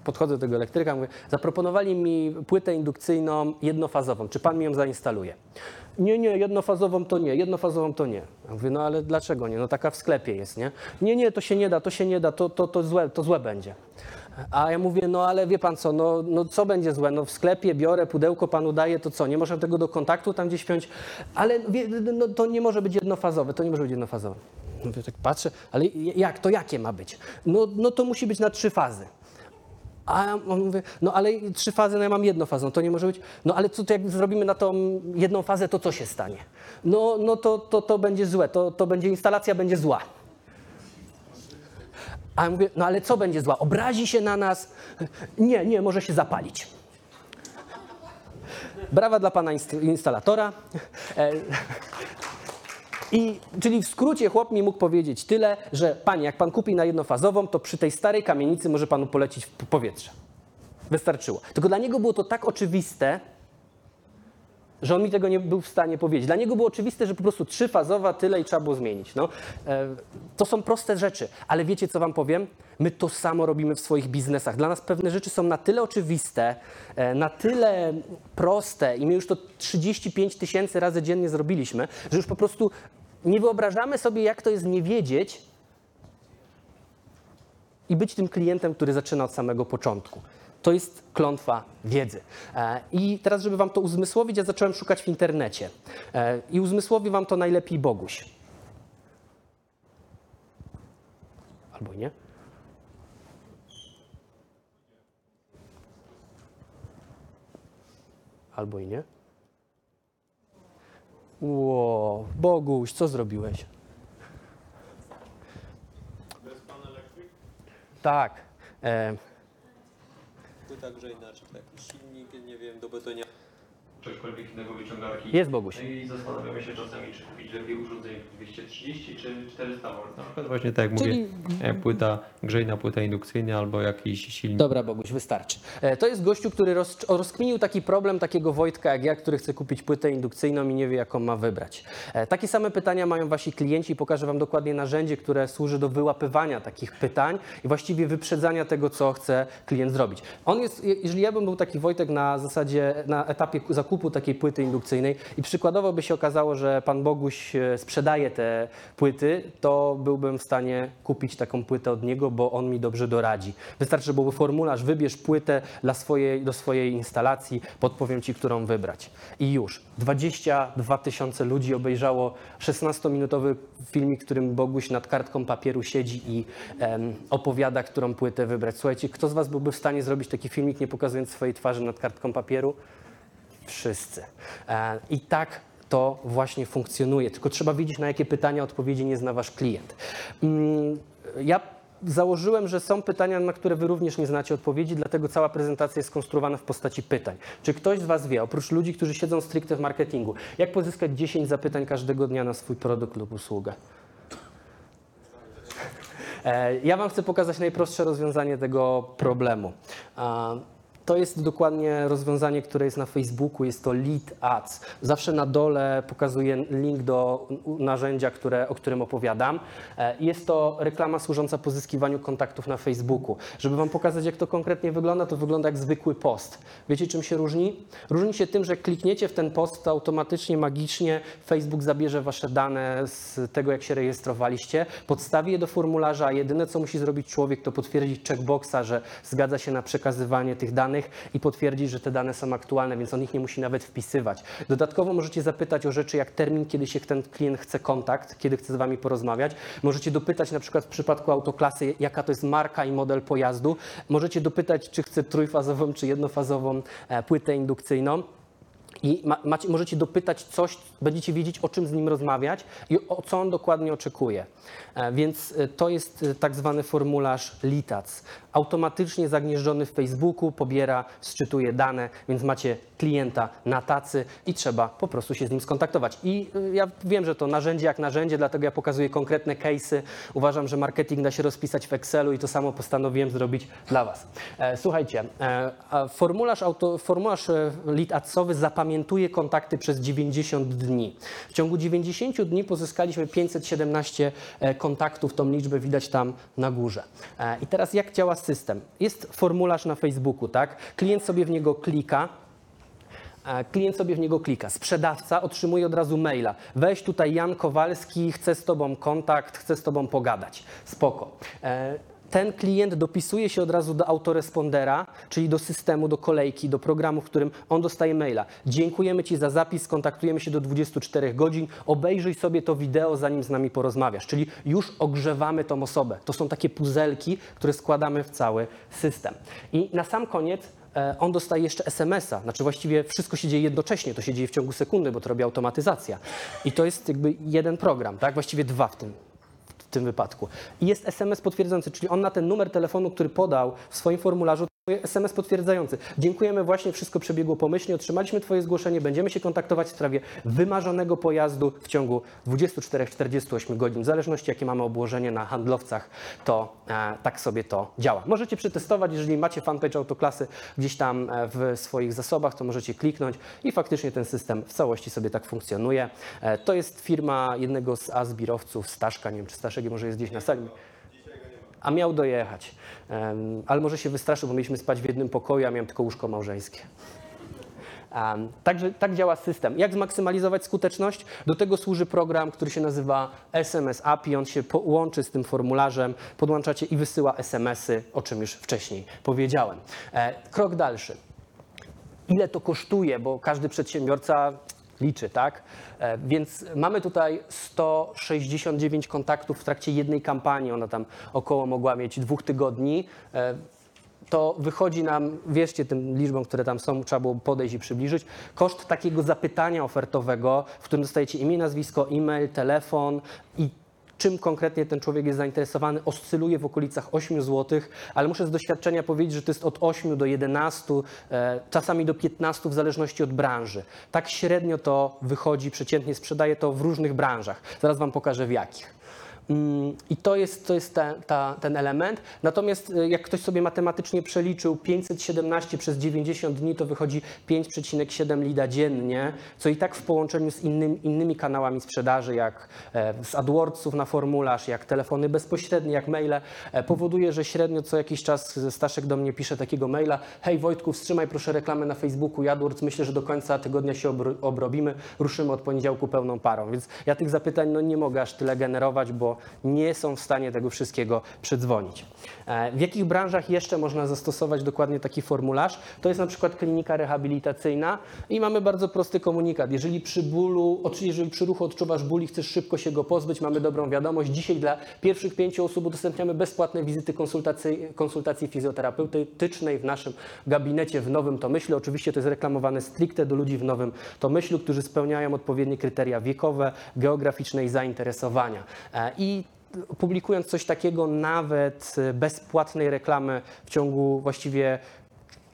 S2: podchodzę do tego elektryka, mówię, zaproponowali mi płytę indukcyjną jednofazową, czy pan mi ją zainstaluje? Nie, nie, jednofazową to nie, jednofazową to nie. Ja mówię, no ale dlaczego nie? No taka w sklepie jest, nie? Nie, nie, to się nie da, to się nie da, to, to, to, złe, to złe będzie. A ja mówię, no ale wie pan co, no, no co będzie złe? No w sklepie biorę, pudełko panu daję, to co? Nie można tego do kontaktu tam gdzieś wpiąć? Ale wie, no, to nie może być jednofazowe, to nie może być jednofazowe. Mówię, tak patrzę, ale jak, to jakie ma być? No, no to musi być na trzy fazy. A on mówi, no ale trzy fazy, no ja mam jednofazą, to nie może być. No ale co to jak zrobimy na tą jedną fazę, to co się stanie? No, no to, to, to będzie złe, to, to będzie instalacja będzie zła. A ja mówię, no ale co będzie zła? Obrazi się na nas? Nie, nie, może się zapalić. Brawa dla pana inst- instalatora. I, czyli w skrócie chłop mi mógł powiedzieć tyle, że panie, jak pan kupi na jednofazową, to przy tej starej kamienicy może panu polecić w powietrze. Wystarczyło. Tylko dla niego było to tak oczywiste, że on mi tego nie był w stanie powiedzieć. Dla niego było oczywiste, że po prostu trzyfazowa, tyle i trzeba było zmienić. No, e, to są proste rzeczy, ale wiecie, co wam powiem? My to samo robimy w swoich biznesach. Dla nas pewne rzeczy są na tyle oczywiste, e, na tyle proste i my już to 35 tysięcy razy dziennie zrobiliśmy, że już po prostu nie wyobrażamy sobie, jak to jest nie wiedzieć i być tym klientem, który zaczyna od samego początku. To jest klątwa wiedzy. E, I teraz, żeby wam to uzmysłowić, ja zacząłem szukać w internecie. E, I uzmysłowi wam to najlepiej Boguś. Albo nie. Albo i nie. Ło, Boguś, co zrobiłeś? Tak. E,
S10: grzejna, czy taki silnik, nie wiem, do betonia.
S11: Czegokolwiek innego wyciągarki.
S2: jest Boguś.
S11: No i zastanawiamy się czasami, czy kupić lepiej urządzenie 230 czy 400 V.
S10: Na przykład właśnie tak jak
S2: Czyli-
S10: mówię, płyta grzejna, płyta indukcyjna albo jakiś silnik.
S2: Dobra, Boguś, wystarczy. E, To jest gościu, który roz, rozkminił taki problem takiego Wojtka jak ja, który chce kupić płytę indukcyjną i nie wie, jaką ma wybrać. E, Takie same pytania mają wasi klienci i pokażę wam dokładnie narzędzie, które służy do wyłapywania takich pytań i właściwie wyprzedzania tego, co chce klient zrobić. On jest, je- jeżeli ja bym był taki Wojtek na zasadzie, na etapie ku- zakupu takiej płyty indukcyjnej i przykładowo by się okazało, że pan Boguś e, sprzedaje te płyty, to byłbym w stanie kupić taką płytę od niego, bo on mi dobrze doradzi. Wystarczy, że byłby formularz, wybierz płytę dla swojej, do swojej instalacji, podpowiem ci, którą wybrać. I już. 22 tysiące ludzi obejrzało 16-minutowy filmik, w którym Boguś nad kartką papieru siedzi i em, opowiada, którą płytę wybrać. Słuchajcie, kto z was byłby w stanie zrobić taki filmik, nie pokazując swojej twarzy nad kartką papieru? Wszyscy. E, I tak to właśnie funkcjonuje. Tylko trzeba wiedzieć, na jakie pytania odpowiedzi nie zna wasz klient. Mm, Ja założyłem, że są pytania, na które wy również nie znacie odpowiedzi, dlatego cała prezentacja jest skonstruowana w postaci pytań. Czy ktoś z was wie, oprócz ludzi, którzy siedzą stricte w marketingu, jak pozyskać 10 zapytań każdego dnia na swój produkt lub usługę? E, Ja Wam chcę pokazać najprostsze rozwiązanie tego problemu. To jest dokładnie rozwiązanie, które jest na Facebooku, jest to Lead Ads. Zawsze na dole pokazuję link do narzędzia, które, o którym opowiadam. E, Jest to reklama służąca pozyskiwaniu kontaktów na Facebooku. Żeby Wam pokazać, jak to konkretnie wygląda, to wygląda jak zwykły post. Wiecie, czym się różni? Różni się tym, że klikniecie w ten post, to automatycznie, magicznie Facebook zabierze Wasze dane z tego, jak się rejestrowaliście, podstawi je do formularza, jedyne, co musi zrobić człowiek, to potwierdzić checkboxa, że zgadza się na przekazywanie tych danych i potwierdzić, że te dane są aktualne, więc on ich nie musi nawet wpisywać. Dodatkowo możecie zapytać o rzeczy jak termin, kiedy się ten klient chce kontakt, kiedy chce z Wami porozmawiać. Możecie dopytać na przykład w przypadku autoklasy, jaka to jest marka i model pojazdu. Możecie dopytać, czy chce trójfazową, czy jednofazową e, płytę indukcyjną. I ma, macie, możecie dopytać coś, będziecie wiedzieć, o czym z nim rozmawiać i o co on dokładnie oczekuje. E, więc e, to jest tak zwany formularz LITAC. Automatycznie zagnieżdżony w Facebooku, pobiera, sczytuje dane, więc macie klienta na tacy i trzeba po prostu się z nim skontaktować. I e, ja wiem, że to narzędzie jak narzędzie, dlatego ja pokazuję konkretne case'y. Uważam, że marketing da się rozpisać w Excelu i to samo postanowiłem zrobić dla Was. E, Słuchajcie, e, formularz, auto, formularz e, lead adsowy zapamiętuje kontakty przez 90 dni. W ciągu 90 dni pozyskaliśmy 517 e, kontaktów, tą liczbę widać tam na górze. I teraz jak działa system? Jest formularz na Facebooku, tak? Klient sobie w niego klika, E, Klient sobie w niego klika. Sprzedawca otrzymuje od razu maila. Weź tutaj Jan Kowalski, chcę z tobą kontakt, chcę z tobą pogadać. Spoko. Ten klient dopisuje się od razu do autorespondera, czyli do systemu, do kolejki, do programu, w którym on dostaje maila. Dziękujemy Ci za zapis, kontaktujemy się do 24 godzin, obejrzyj sobie to wideo, zanim z nami porozmawiasz. Czyli już ogrzewamy tą osobę. To są takie puzelki, które składamy w cały system. I na sam koniec e, on dostaje jeszcze SMS-a. Znaczy właściwie wszystko się dzieje jednocześnie, to się dzieje w ciągu sekundy, bo to robi automatyzacja. I to jest jakby jeden program, tak? Właściwie dwa w tym, w tym wypadku. I jest SMS potwierdzający, czyli on na ten numer telefonu, który podał w swoim formularzu, SMS potwierdzający. Dziękujemy, właśnie wszystko przebiegło pomyślnie, otrzymaliśmy Twoje zgłoszenie, będziemy się kontaktować w sprawie wymarzonego pojazdu w ciągu 24-48 godzin. W zależności jakie mamy obłożenie na handlowcach, to e, tak sobie to działa. Możecie przetestować, jeżeli macie fanpage autoklasy gdzieś tam e, w swoich zasobach, to możecie kliknąć i faktycznie ten system w całości sobie tak funkcjonuje. E, to jest firma jednego z Asbirowców, Staszka, nie wiem czy Staszek może jest gdzieś na sali a miał dojechać. Ale może się wystraszył, bo mieliśmy spać w jednym pokoju, a miałem tylko łóżko małżeńskie. Em, także tak działa system. Jak zmaksymalizować skuteczność? Do tego służy program, który się nazywa SMS API. On się połączy z tym formularzem, podłączacie i wysyła SMS-y, o czym już wcześniej powiedziałem. E, krok dalszy ile to kosztuje, bo każdy przedsiębiorca liczy, tak? E, Więc mamy tutaj 169 kontaktów w trakcie jednej kampanii, ona tam około mogła mieć dwóch tygodni. E, To wychodzi nam, wierzcie tym liczbom, które tam są, trzeba było podejść i przybliżyć, koszt takiego zapytania ofertowego, w którym dostajecie imię, nazwisko, e-mail, telefon i czym konkretnie ten człowiek jest zainteresowany, oscyluje w okolicach 8 zł, ale muszę z doświadczenia powiedzieć, że to jest od 8 do 11, e, czasami do 15 w zależności od branży. Tak średnio to wychodzi, przeciętnie sprzedaje to w różnych branżach. Zaraz Wam pokażę w jakich. I to jest, to jest ta, ten element. Natomiast e, jak ktoś sobie matematycznie przeliczył 517 przez 90 dni, to wychodzi 5,7 lida dziennie, co i tak w połączeniu z innymi, innymi kanałami sprzedaży, jak e, z AdWordsów na formularz, jak telefony bezpośrednie, jak maile, e, powoduje, że średnio co jakiś czas Staszek do mnie pisze takiego maila hej Wojtku, wstrzymaj proszę reklamę na Facebooku i AdWords, myślę, że do końca tygodnia się obro- obrobimy, ruszymy od poniedziałku pełną parą. Więc ja tych zapytań no, nie mogę aż tyle generować, bo nie są w stanie tego wszystkiego przedzwonić. E, W jakich branżach jeszcze można zastosować dokładnie taki formularz? To jest na przykład klinika rehabilitacyjna i mamy bardzo prosty komunikat. Jeżeli przy bólu, jeżeli przy ruchu odczuwasz ból i chcesz szybko się go pozbyć, mamy dobrą wiadomość. Dzisiaj dla pierwszych pięciu osób udostępniamy bezpłatne wizyty konsultacji, konsultacji fizjoterapeutycznej w naszym gabinecie w Nowym Tomyślu. Oczywiście to jest reklamowane stricte do ludzi w Nowym Tomyślu, którzy spełniają odpowiednie kryteria wiekowe, geograficzne i zainteresowania. I publikując coś takiego, nawet e, bezpłatnej reklamy w ciągu właściwie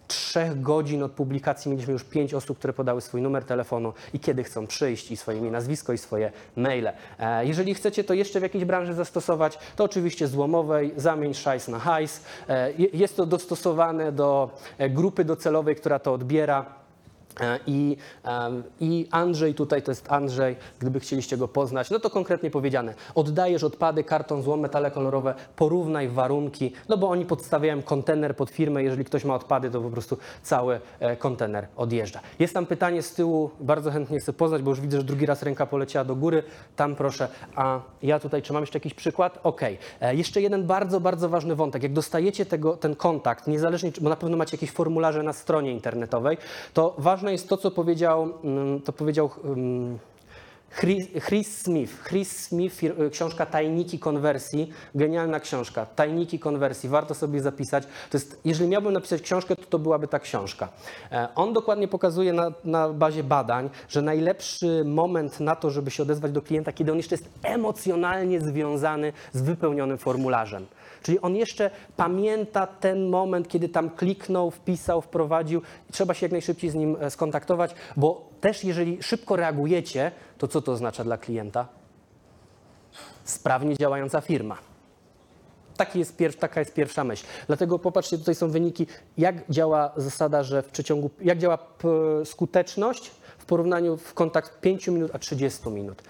S2: trzech godzin od publikacji mieliśmy już pięć osób, które podały swój numer telefonu i kiedy chcą przyjść, i swoje imię, nazwisko, i swoje maile. E, Jeżeli chcecie to jeszcze w jakiejś branży zastosować, to oczywiście złomowej, zamień szajs na hajs. E, je- Jest to dostosowane do e, grupy docelowej, która to odbiera. E, I, I Andrzej, tutaj to jest Andrzej, gdyby chcieliście go poznać, no to konkretnie powiedziane, oddajesz odpady, karton, złom, metale kolorowe, porównaj warunki, no bo oni podstawiają kontener pod firmę, jeżeli ktoś ma odpady, to po prostu cały e, kontener odjeżdża. Jest tam pytanie z tyłu, bardzo chętnie chcę poznać, bo już widzę, że drugi raz ręka poleciała do góry, tam proszę, a ja tutaj, czy mam jeszcze jakiś przykład? Okej. E, Jeszcze jeden bardzo, bardzo ważny wątek, jak dostajecie tego, ten kontakt, niezależnie, bo na pewno macie jakieś formularze na stronie internetowej, to ważne jest to, co powiedział, mm, to powiedział mm, Chris, Smith. Chris Smith, fir- książka Tajniki konwersji, genialna książka. Tajniki konwersji, warto sobie zapisać. To jest, jeżeli miałbym napisać książkę, to to byłaby ta książka. E, On dokładnie pokazuje na, na bazie badań, że najlepszy moment na to, żeby się odezwać do klienta, kiedy on jeszcze jest emocjonalnie związany z wypełnionym formularzem. Czyli on jeszcze pamięta ten moment, kiedy tam kliknął, wpisał, wprowadził trzeba się jak najszybciej z nim e, skontaktować, bo też jeżeli szybko reagujecie, to co to oznacza dla klienta? Sprawnie działająca firma. taki jest pierw, taka jest pierwsza myśl. Dlatego popatrzcie, tutaj są wyniki, jak działa zasada, że w przeciągu, jak działa skuteczność w porównaniu w kontakt 5 minut a 30 minut.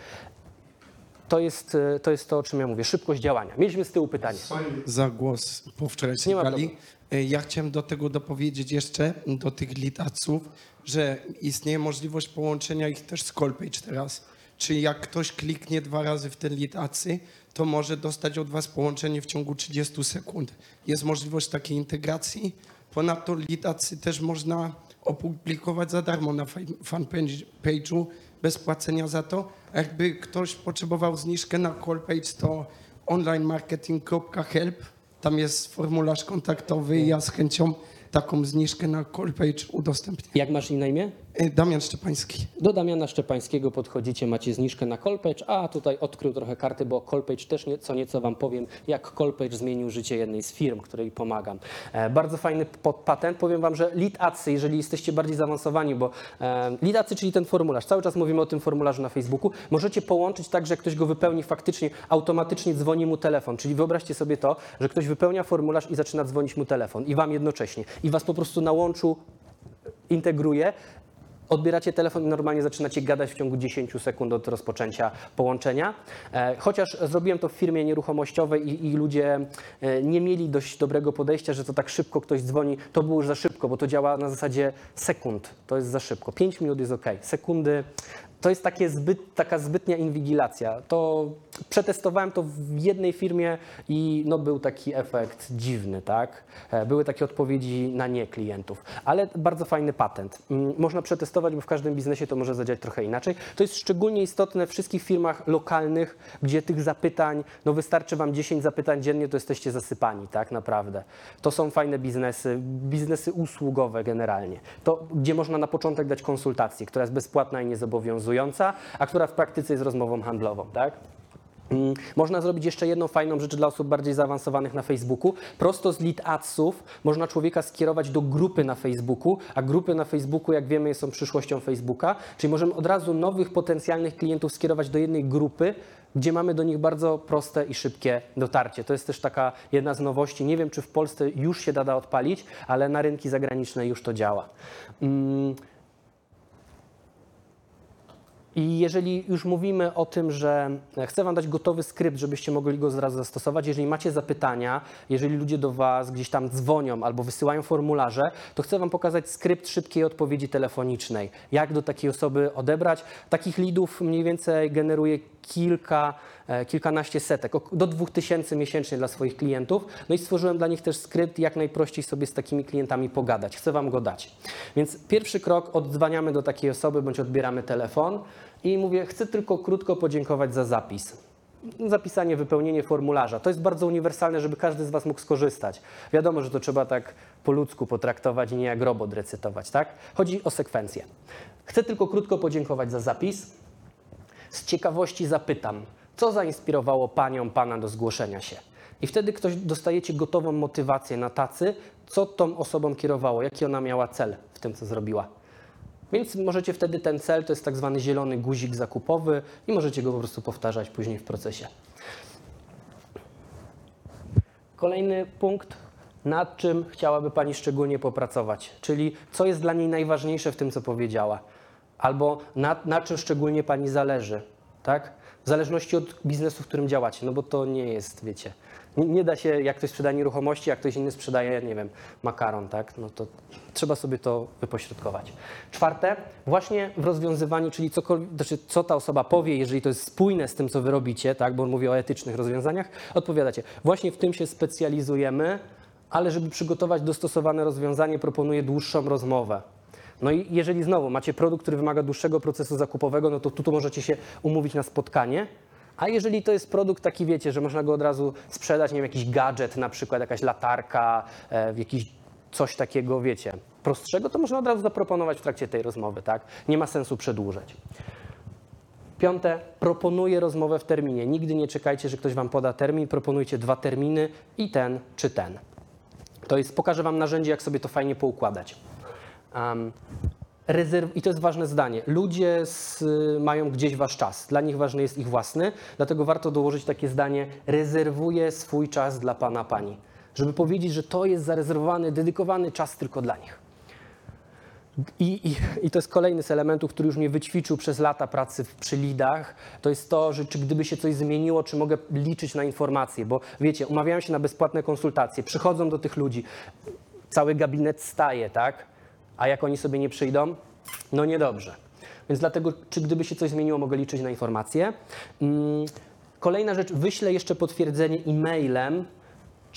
S2: To jest, e, to jest to, o czym ja mówię, szybkość działania. Mieliśmy z tyłu pytanie.
S12: za głos po wczorajszej gali. E, Ja chciałem do tego dopowiedzieć jeszcze, do tych litaców, że istnieje możliwość połączenia ich też z Callpage teraz. Czyli jak ktoś kliknie dwa razy w te litacy, to może dostać od Was połączenie w ciągu 30 sekund. Jest możliwość takiej integracji. Ponadto litacy też można opublikować za darmo na fanpage'u bez płacenia za to. A jakby ktoś potrzebował zniżkę na Callpage, to onlinemarketing.help. Tam jest formularz kontaktowy i ja z chęcią taką zniżkę na Callpage udostępnię.
S2: Jak masz na imię?
S12: E, Damian Szczepański.
S2: Do Damiana Szczepańskiego podchodzicie, macie zniżkę na Colpage, a tutaj odkrył trochę karty, bo Colpage też nieco, nieco Wam powiem, jak Colpage zmienił życie jednej z firm, której pomagam. E, bardzo fajny patent. Powiem Wam, że adsy, jeżeli jesteście bardziej zaawansowani, bo e, adsy, czyli ten formularz, cały czas mówimy o tym formularzu na Facebooku, możecie połączyć tak, że ktoś go wypełni faktycznie, automatycznie dzwoni mu telefon. Czyli wyobraźcie sobie to, że ktoś wypełnia formularz i zaczyna dzwonić mu telefon i Wam jednocześnie. I Was po prostu na łączu integruje, odbieracie telefon i normalnie zaczynacie gadać w ciągu 10 sekund od rozpoczęcia połączenia. E, Chociaż zrobiłem to w firmie nieruchomościowej i, i ludzie e, nie mieli dość dobrego podejścia, że to tak szybko ktoś dzwoni, to było już za szybko, bo to działa na zasadzie sekund. To jest za szybko. 5 minut jest ok. Sekundy to jest takie zbyt, taka zbytnia inwigilacja. To przetestowałem to w jednej firmie i no, był taki efekt dziwny, tak? E, Były takie odpowiedzi na nie klientów, ale bardzo fajny patent. Mm, Można przetestować, bo w każdym biznesie to może zadziałać trochę inaczej. To jest szczególnie istotne w wszystkich firmach lokalnych, gdzie tych zapytań, no wystarczy wam 10 zapytań dziennie, to jesteście zasypani, tak naprawdę. To są fajne biznesy, biznesy usługowe generalnie. To, gdzie można na początek dać konsultację, która jest bezpłatna i niezobowiązująca, a która w praktyce jest rozmową handlową, tak? Mm, Można zrobić jeszcze jedną fajną rzecz dla osób bardziej zaawansowanych na Facebooku. Prosto z lead adsów można człowieka skierować do grupy na Facebooku, a grupy na Facebooku, jak wiemy, są przyszłością Facebooka. Czyli możemy od razu nowych potencjalnych klientów skierować do jednej grupy, gdzie mamy do nich bardzo proste i szybkie dotarcie. To jest też taka jedna z nowości. Nie wiem, czy w Polsce już się da odpalić, ale na rynki zagraniczne już to działa. Mm, i jeżeli już mówimy o tym, że chcę Wam dać gotowy skrypt, żebyście mogli go zaraz zastosować, jeżeli macie zapytania, jeżeli ludzie do Was gdzieś tam dzwonią albo wysyłają formularze, to chcę Wam pokazać skrypt szybkiej odpowiedzi telefonicznej. Jak do takiej osoby odebrać. Takich lidów mniej więcej generuje kilka, e, kilkanaście setek, do 2000 miesięcznie dla swoich klientów. No i stworzyłem dla nich też skrypt, jak najprościej sobie z takimi klientami pogadać. Chcę Wam go dać. Więc pierwszy krok, oddzwaniamy do takiej osoby bądź odbieramy telefon i mówię, chcę tylko krótko podziękować za zapis. Zapisanie, wypełnienie formularza. To jest bardzo uniwersalne, żeby każdy z Was mógł skorzystać. Wiadomo, że to trzeba tak po ludzku potraktować nie jak robot recytować, tak? Chodzi o sekwencję. Chcę tylko krótko podziękować za zapis. Z ciekawości zapytam, co zainspirowało panią, pana do zgłoszenia się? I wtedy ktoś dostajecie gotową motywację na tacy, co tą osobą kierowało, jaki ona miała cel w tym, co zrobiła. Więc możecie wtedy ten cel, to jest tak zwany zielony guzik zakupowy i możecie go po prostu powtarzać później w procesie. Kolejny punkt, nad czym chciałaby Pani szczególnie popracować, czyli co jest dla niej najważniejsze w tym, co powiedziała, albo na, na czym szczególnie Pani zależy, tak? W zależności od biznesu, w którym działacie, no bo to nie jest, wiecie, nie, nie da się, jak ktoś sprzedaje nieruchomości, jak ktoś inny sprzedaje, nie wiem, makaron, tak? No to trzeba sobie to wypośrodkować. Czwarte, właśnie w rozwiązywaniu, czyli znaczy co ta osoba powie, jeżeli to jest spójne z tym, co wy robicie, tak? Bo on mówi o etycznych rozwiązaniach, odpowiadacie. Właśnie w tym się specjalizujemy, ale żeby przygotować dostosowane rozwiązanie, proponuję dłuższą rozmowę. No i jeżeli znowu macie produkt, który wymaga dłuższego procesu zakupowego, no to tu, tu możecie się umówić na spotkanie. A jeżeli to jest produkt taki, wiecie, że można go od razu sprzedać, nie wiem, jakiś gadżet, na przykład jakaś latarka, e, jakiś coś takiego, wiecie, prostszego, to można od razu zaproponować w trakcie tej rozmowy, tak? Nie ma sensu przedłużać. Piąte, proponuję rozmowę w terminie. Nigdy nie czekajcie, że ktoś wam poda termin, proponujcie dwa terminy i ten czy ten. To jest, pokażę wam narzędzie, jak sobie to fajnie poukładać. Um. I to jest ważne zdanie. Ludzie z, mają gdzieś wasz czas. Dla nich ważny jest ich własny, dlatego warto dołożyć takie zdanie: rezerwuję swój czas dla pana, pani. Żeby powiedzieć, że to jest zarezerwowany, dedykowany czas tylko dla nich. I, i, I to jest kolejny z elementów, który już mnie wyćwiczył przez lata pracy w, przy lidach. To jest to, że czy gdyby się coś zmieniło, czy mogę liczyć na informacje, bo wiecie, umawiają się na bezpłatne konsultacje, przychodzą do tych ludzi, cały gabinet staje, tak? A jak oni sobie nie przyjdą? No niedobrze. Więc dlatego, czy gdyby się coś zmieniło, mogę liczyć na informacje. Mm, Kolejna rzecz, wyślę jeszcze potwierdzenie e-mailem,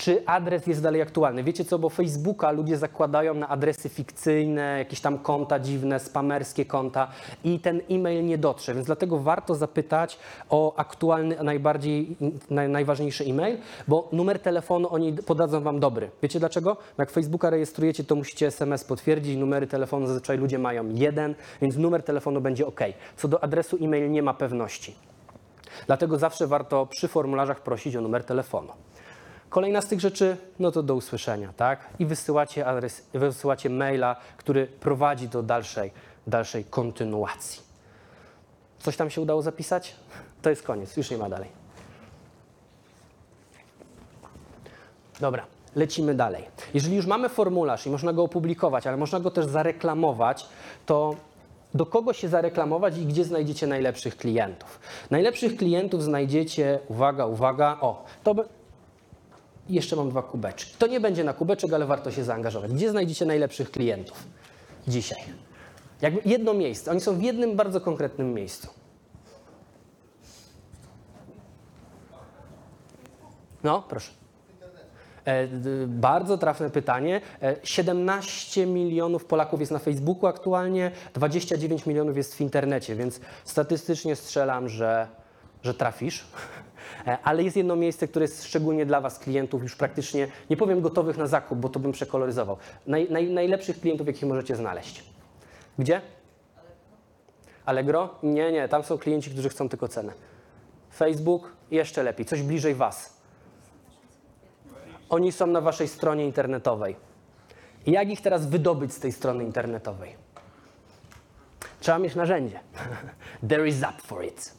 S2: czy adres jest dalej aktualny. Wiecie co, bo Facebooka ludzie zakładają na adresy fikcyjne, jakieś tam konta dziwne, spamerskie konta i ten e-mail nie dotrze, więc dlatego warto zapytać o aktualny, najbardziej, naj, najważniejszy e-mail, bo numer telefonu oni podadzą wam dobry. Wiecie dlaczego? Jak Facebooka rejestrujecie, to musicie SMS potwierdzić, numery telefonu zazwyczaj ludzie mają jeden, więc numer telefonu będzie ok. Co do adresu e-mail nie ma pewności. Dlatego zawsze warto przy formularzach prosić o numer telefonu. Kolejna z tych rzeczy, no to do usłyszenia, tak? I wysyłacie adres, wysyłacie maila, który prowadzi do dalszej, dalszej kontynuacji. Coś tam się udało zapisać? To jest koniec, już nie ma dalej. Dobra, lecimy dalej. Jeżeli już mamy formularz i można go opublikować, ale można go też zareklamować, to do kogo się zareklamować i gdzie znajdziecie najlepszych klientów? Najlepszych klientów znajdziecie, uwaga, uwaga, o, to by, jeszcze mam dwa kubeczki. To nie będzie na kubeczek, ale warto się zaangażować. Gdzie znajdziecie najlepszych klientów dzisiaj? Jakby jedno miejsce. Oni są w jednym bardzo konkretnym miejscu. No, proszę. E, Bardzo trafne pytanie. E, 17 milionów Polaków jest na Facebooku aktualnie, 29 milionów jest w internecie, więc statystycznie strzelam, że, że trafisz. E, Ale jest jedno miejsce, które jest szczególnie dla Was, klientów, już praktycznie, nie powiem gotowych na zakup, bo to bym przekoloryzował. Naj, naj, najlepszych klientów, jakich możecie znaleźć. Gdzie? Allegro? Nie, nie, tam są klienci, którzy chcą tylko cenę. Facebook? Jeszcze lepiej, coś bliżej Was. Oni są na waszej stronie internetowej. Jak ich teraz wydobyć z tej strony internetowej? Trzeba mieć narzędzie. There is up for it.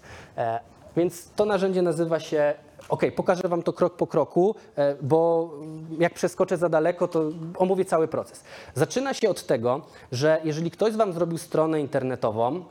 S2: Więc to narzędzie nazywa się. OK, pokażę Wam to krok po kroku, e, bo jak przeskoczę za daleko, to omówię cały proces. Zaczyna się od tego, że jeżeli ktoś z Wam zrobił stronę internetową,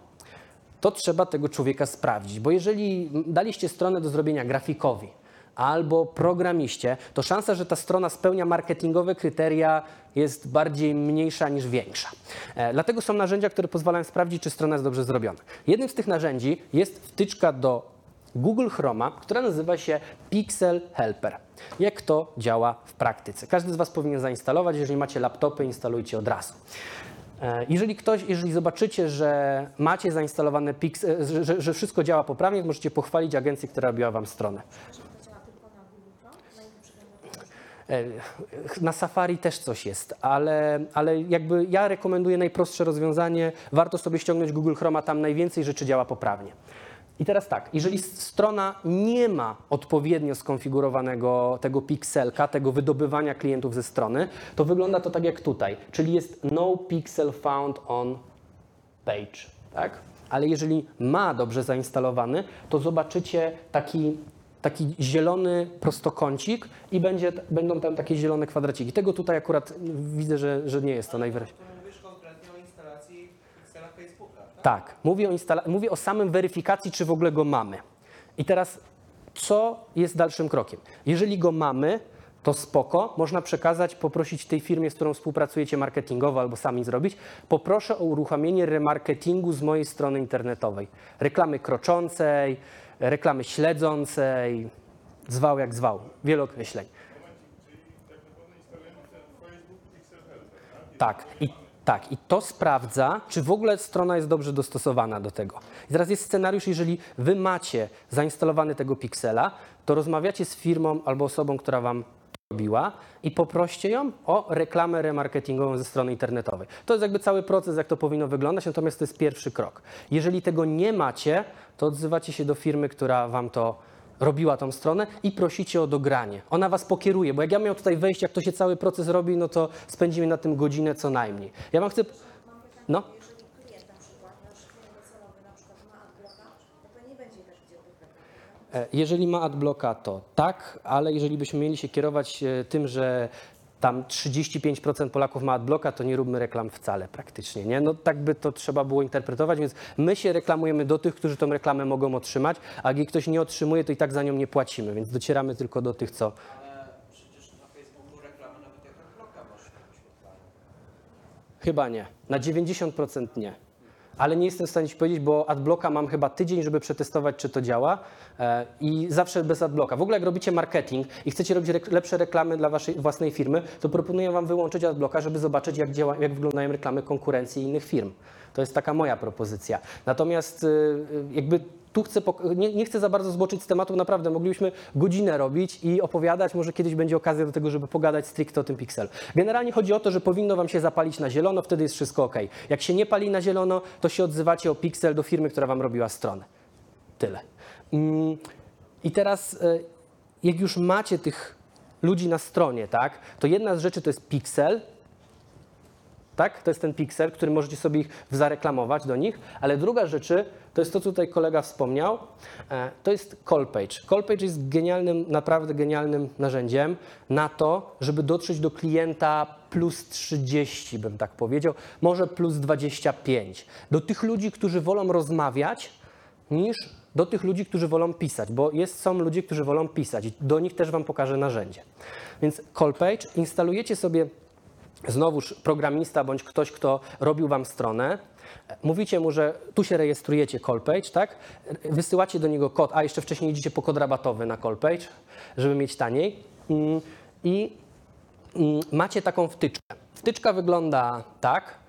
S2: to trzeba tego człowieka sprawdzić, bo jeżeli daliście stronę do zrobienia grafikowi albo programiście, to szansa, że ta strona spełnia marketingowe kryteria jest bardziej mniejsza niż większa. E, dlatego są narzędzia, które pozwalają sprawdzić, czy strona jest dobrze zrobiona. Jednym z tych narzędzi jest wtyczka do Google Chroma, która nazywa się Pixel Helper. Jak to działa w praktyce? Każdy z Was powinien zainstalować. Jeżeli macie laptopy, instalujcie od razu. E, Jeżeli ktoś, jeżeli zobaczycie, że macie zainstalowane Pixel, że, że, wszystko działa poprawnie, możecie pochwalić agencję, która robiła Wam stronę. E, Na Safari też coś jest, ale, ale jakby ja rekomenduję najprostsze rozwiązanie. Warto sobie ściągnąć Google Chroma, tam najwięcej rzeczy działa poprawnie. I teraz tak, jeżeli strona nie ma odpowiednio skonfigurowanego tego pikselka, tego wydobywania klientów ze strony, to wygląda to tak jak tutaj, czyli jest no pixel found on page, tak? Ale jeżeli ma dobrze zainstalowany, to zobaczycie taki, taki zielony prostokącik i będzie, będą tam takie zielone kwadraciki. Tego tutaj akurat widzę, że, że nie jest to najwyraźniej.
S4: Mówisz konkretnie o instalacji Pixela Facebooka,
S2: Tak, mówię o, instala- mówię o samym weryfikacji, czy w ogóle go mamy. I teraz, co jest dalszym krokiem? Jeżeli go mamy, to spoko, można przekazać, poprosić tej firmie, z którą współpracujecie marketingowo albo sami zrobić, poproszę o uruchomienie remarketingu z mojej strony internetowej. Reklamy kroczącej, reklamy śledzącej, zwał jak zwał, wiele określeń. Tak. I, tak. I to sprawdza, czy w ogóle strona jest dobrze dostosowana do tego. I teraz jest scenariusz, jeżeli wy macie zainstalowany tego piksela, to rozmawiacie z firmą albo osobą, która wam robiła i poproście ją o reklamę remarketingową ze strony internetowej. To jest jakby cały proces, jak to powinno wyglądać, natomiast to jest pierwszy krok. Jeżeli tego nie macie, to odzywacie się do firmy, która wam to robiła tą stronę i prosicie o dogranie. Ona was pokieruje, bo jak ja miał tutaj wejść, jak to się cały proces robi, no to spędzimy na tym godzinę co najmniej. Ja wam chcę... No? E, jeżeli ma adblocka, to tak, ale jeżeli byśmy mieli się kierować e, tym, że tam 35% Polaków ma adblocka, to nie róbmy reklam wcale praktycznie, nie? No tak by to trzeba było interpretować, więc my się reklamujemy do tych, którzy tą reklamę mogą otrzymać, a jej ktoś nie otrzymuje, to i tak za nią nie płacimy, więc docieramy tylko do tych, co... Chyba nie. Na 90% nie. Ale nie jestem w stanie Ci powiedzieć, bo adblocka mam chyba tydzień, żeby przetestować, czy to działa e, i zawsze bez adblocka. W ogóle jak robicie marketing i chcecie robić lepsze reklamy dla Waszej własnej firmy, to proponuję Wam wyłączyć adblocka, żeby zobaczyć, jak, działa, jak wyglądają reklamy konkurencji innych firm. To jest taka moja propozycja. Natomiast y, y, jakby tu chcę, nie, nie chcę za bardzo zboczyć z tematu, naprawdę moglibyśmy godzinę robić i opowiadać, może kiedyś będzie okazja do tego, żeby pogadać stricte o tym pikselu. Generalnie chodzi o to, że powinno Wam się zapalić na zielono, wtedy jest wszystko ok. Jak się nie pali na zielono, to się odzywacie o piksel do firmy, która Wam robiła stronę. Tyle. Mm, I teraz, y, jak już macie tych ludzi na stronie, tak, to jedna z rzeczy to jest piksel, tak? To jest ten piksel, który możecie sobie ich zareklamować do nich, ale druga rzeczy to jest to, co tutaj kolega wspomniał, e, to jest call page. Call page jest genialnym, naprawdę genialnym narzędziem na to, żeby dotrzeć do klienta plus 30, bym tak powiedział, może plus 25. Do tych ludzi, którzy wolą rozmawiać, niż do tych ludzi, którzy wolą pisać, bo jest, są ludzie, którzy wolą pisać do nich też Wam pokażę narzędzie. Więc call page instalujecie sobie znowuż programista bądź ktoś, kto robił wam stronę, mówicie mu, że tu się rejestrujecie call page, tak? Wysyłacie do niego kod, a jeszcze wcześniej idziecie po kod rabatowy na call page, żeby mieć taniej. Mm, I mm, macie taką wtyczkę. Wtyczka wygląda tak.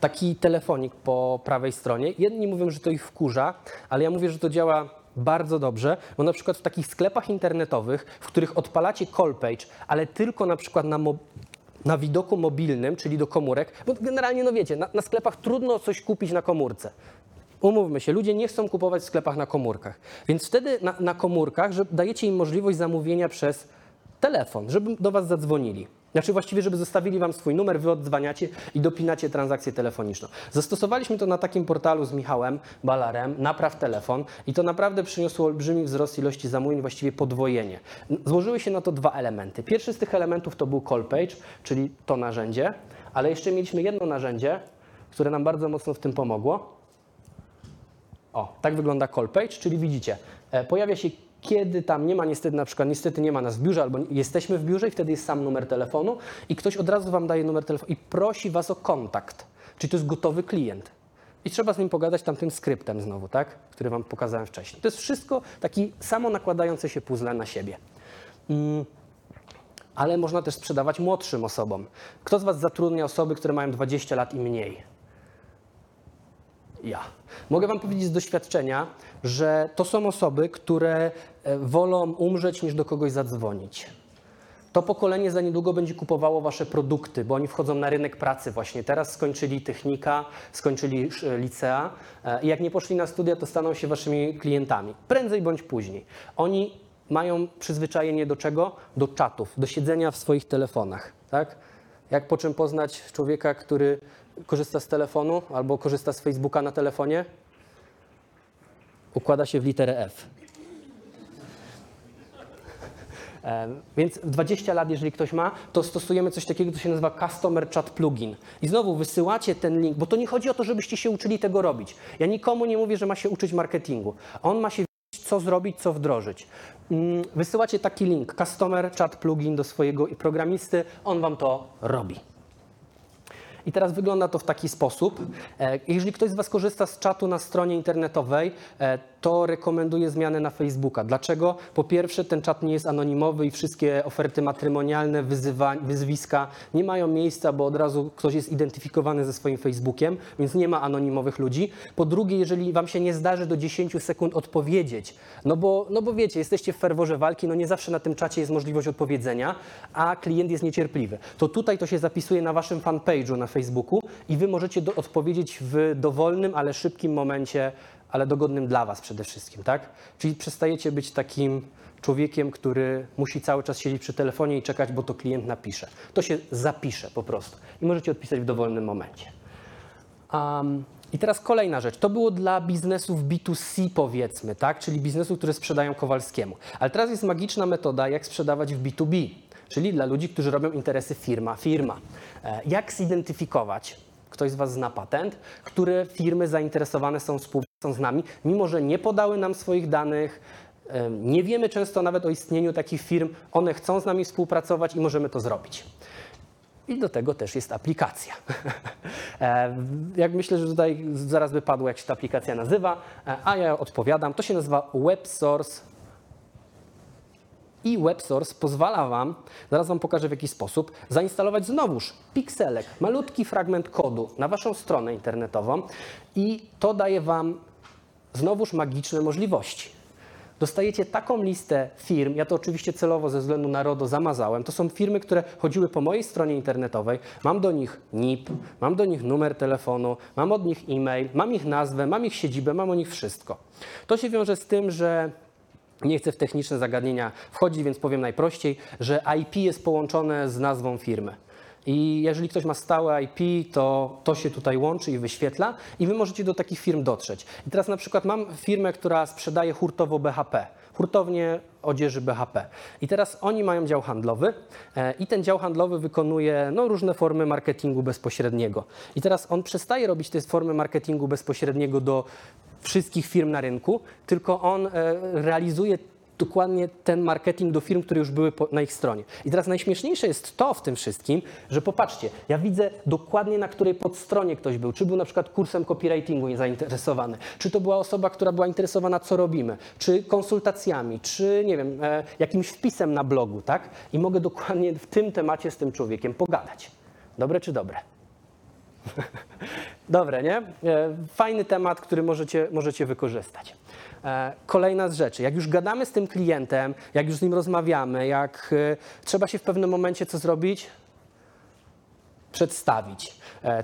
S2: Taki telefonik po prawej stronie. Jedni mówią, że to ich wkurza, ale ja mówię, że to działa bardzo dobrze, bo na przykład w takich sklepach internetowych, w których odpalacie call page, ale tylko na przykład na, na widoku mobilnym, czyli do komórek, bo generalnie, no wiecie, na, na sklepach trudno coś kupić na komórce. Umówmy się, ludzie nie chcą kupować w sklepach na komórkach. Więc wtedy na, na komórkach że dajecie im możliwość zamówienia przez telefon, żeby do Was zadzwonili. Znaczy właściwie, żeby zostawili Wam swój numer, Wy odzwaniacie i dopinacie transakcję telefoniczną. Zastosowaliśmy to na takim portalu z Michałem Balarem, Napraw Telefon i to naprawdę przyniosło olbrzymi wzrost ilości zamówień, właściwie podwojenie. Złożyły się na to dwa elementy. Pierwszy z tych elementów to był call page, czyli to narzędzie, ale jeszcze mieliśmy jedno narzędzie, które nam bardzo mocno w tym pomogło. O, tak wygląda call page, czyli widzicie, e, pojawia się kiedy tam nie ma niestety, na przykład niestety nie ma nas w biurze albo jesteśmy w biurze i wtedy jest sam numer telefonu i ktoś od razu wam daje numer telefonu i prosi was o kontakt. Czyli to jest gotowy klient. I trzeba z nim pogadać tamtym skryptem znowu, tak? Który wam pokazałem wcześniej. To jest wszystko taki samo nakładające się puzzle na siebie. Mm. Ale można też sprzedawać młodszym osobom. Kto z was zatrudnia osoby, które mają 20 lat i mniej? Ja. Mogę Wam powiedzieć z doświadczenia, że to są osoby, które wolą umrzeć niż do kogoś zadzwonić. To pokolenie za niedługo będzie kupowało Wasze produkty, bo oni wchodzą na rynek pracy właśnie. Teraz skończyli technika, skończyli e, licea e, i jak nie poszli na studia, to staną się Waszymi klientami. Prędzej bądź później. Oni mają przyzwyczajenie do czego? Do czatów, do siedzenia w swoich telefonach. Tak? Jak po czym poznać człowieka, który korzysta z telefonu albo korzysta z Facebooka na telefonie? Układa się w literę F. Em, Więc 20 lat, jeżeli ktoś ma, to stosujemy coś takiego, co się nazywa Customer Chat Plugin. I znowu wysyłacie ten link, bo to nie chodzi o to, żebyście się uczyli tego robić. Ja nikomu nie mówię, że ma się uczyć marketingu. On ma się wiedzieć, co zrobić, co wdrożyć. Mm, Wysyłacie taki link, Customer Chat Plugin do swojego programisty, on wam to robi. I teraz wygląda to w taki sposób. E, Jeżeli ktoś z Was korzysta z czatu na stronie internetowej, e, to rekomenduję zmianę na Facebooka. Dlaczego? Po pierwsze, ten czat nie jest anonimowy i wszystkie oferty matrymonialne, wyzywa, wyzwiska nie mają miejsca, bo od razu ktoś jest identyfikowany ze swoim Facebookiem, więc nie ma anonimowych ludzi. Po drugie, jeżeli Wam się nie zdarzy do 10 sekund odpowiedzieć, no bo, no bo wiecie, jesteście w ferworze walki, no nie zawsze na tym czacie jest możliwość odpowiedzenia, a klient jest niecierpliwy. To tutaj to się zapisuje na Waszym fanpage'u na Facebooku i Wy możecie do, odpowiedzieć w dowolnym, ale szybkim momencie, ale dogodnym dla Was przede wszystkim, tak? Czyli przestajecie być takim człowiekiem, który musi cały czas siedzieć przy telefonie i czekać, bo to klient napisze. To się zapisze po prostu i możecie odpisać w dowolnym momencie. Um, I teraz kolejna rzecz. To było dla biznesów B2C powiedzmy, tak? Czyli biznesów, które sprzedają Kowalskiemu. Ale teraz jest magiczna metoda, jak sprzedawać w B2B, czyli dla ludzi, którzy robią interesy firma, firma. E, Jak zidentyfikować, ktoś z Was zna patent, które firmy zainteresowane są współpracą z nami, mimo że nie podały nam swoich danych, e, nie wiemy często nawet o istnieniu takich firm, one chcą z nami współpracować i możemy to zrobić. I do tego też jest aplikacja. E, jak myślę, że tutaj zaraz by padło, jak się ta aplikacja nazywa, a ja odpowiadam. To się nazywa WebSource. I WebSource pozwala Wam, zaraz Wam pokażę w jaki sposób, zainstalować znowuż pikselek, malutki fragment kodu na Waszą stronę internetową i to daje Wam znowuż magiczne możliwości. Dostajecie taką listę firm, ja to oczywiście celowo ze względu na RODO zamazałem, to są firmy, które chodziły po mojej stronie internetowej, mam do nich NIP, mam do nich numer telefonu, mam od nich e-mail, mam ich nazwę, mam ich siedzibę, mam o nich wszystko. To się wiąże z tym, że nie chcę w techniczne zagadnienia wchodzić, więc powiem najprościej, że IP jest połączone z nazwą firmy. I jeżeli ktoś ma stałe IP, to to się tutaj łączy i wyświetla i wy możecie do takich firm dotrzeć. I teraz na przykład mam firmę, która sprzedaje hurtowo BHP, hurtownie odzieży BHP. I teraz oni mają dział handlowy e, i ten dział handlowy wykonuje no, różne formy marketingu bezpośredniego. I teraz on przestaje robić te formy marketingu bezpośredniego do wszystkich firm na rynku, tylko on e, realizuje dokładnie ten marketing do firm, które już były na ich stronie. I teraz najśmieszniejsze jest to w tym wszystkim, że popatrzcie, ja widzę dokładnie na której podstronie ktoś był. Czy był na przykład kursem copywritingu zainteresowany, czy to była osoba, która była interesowana, co robimy, czy konsultacjami, czy nie wiem, e, jakimś wpisem na blogu, tak? I mogę dokładnie w tym temacie z tym człowiekiem pogadać. Dobre czy dobre? Dobre, nie? E, Fajny temat, który możecie, możecie wykorzystać. E, Kolejna z rzeczy, jak już gadamy z tym klientem, jak już z nim rozmawiamy, jak e, trzeba się w pewnym momencie co zrobić? Przedstawić.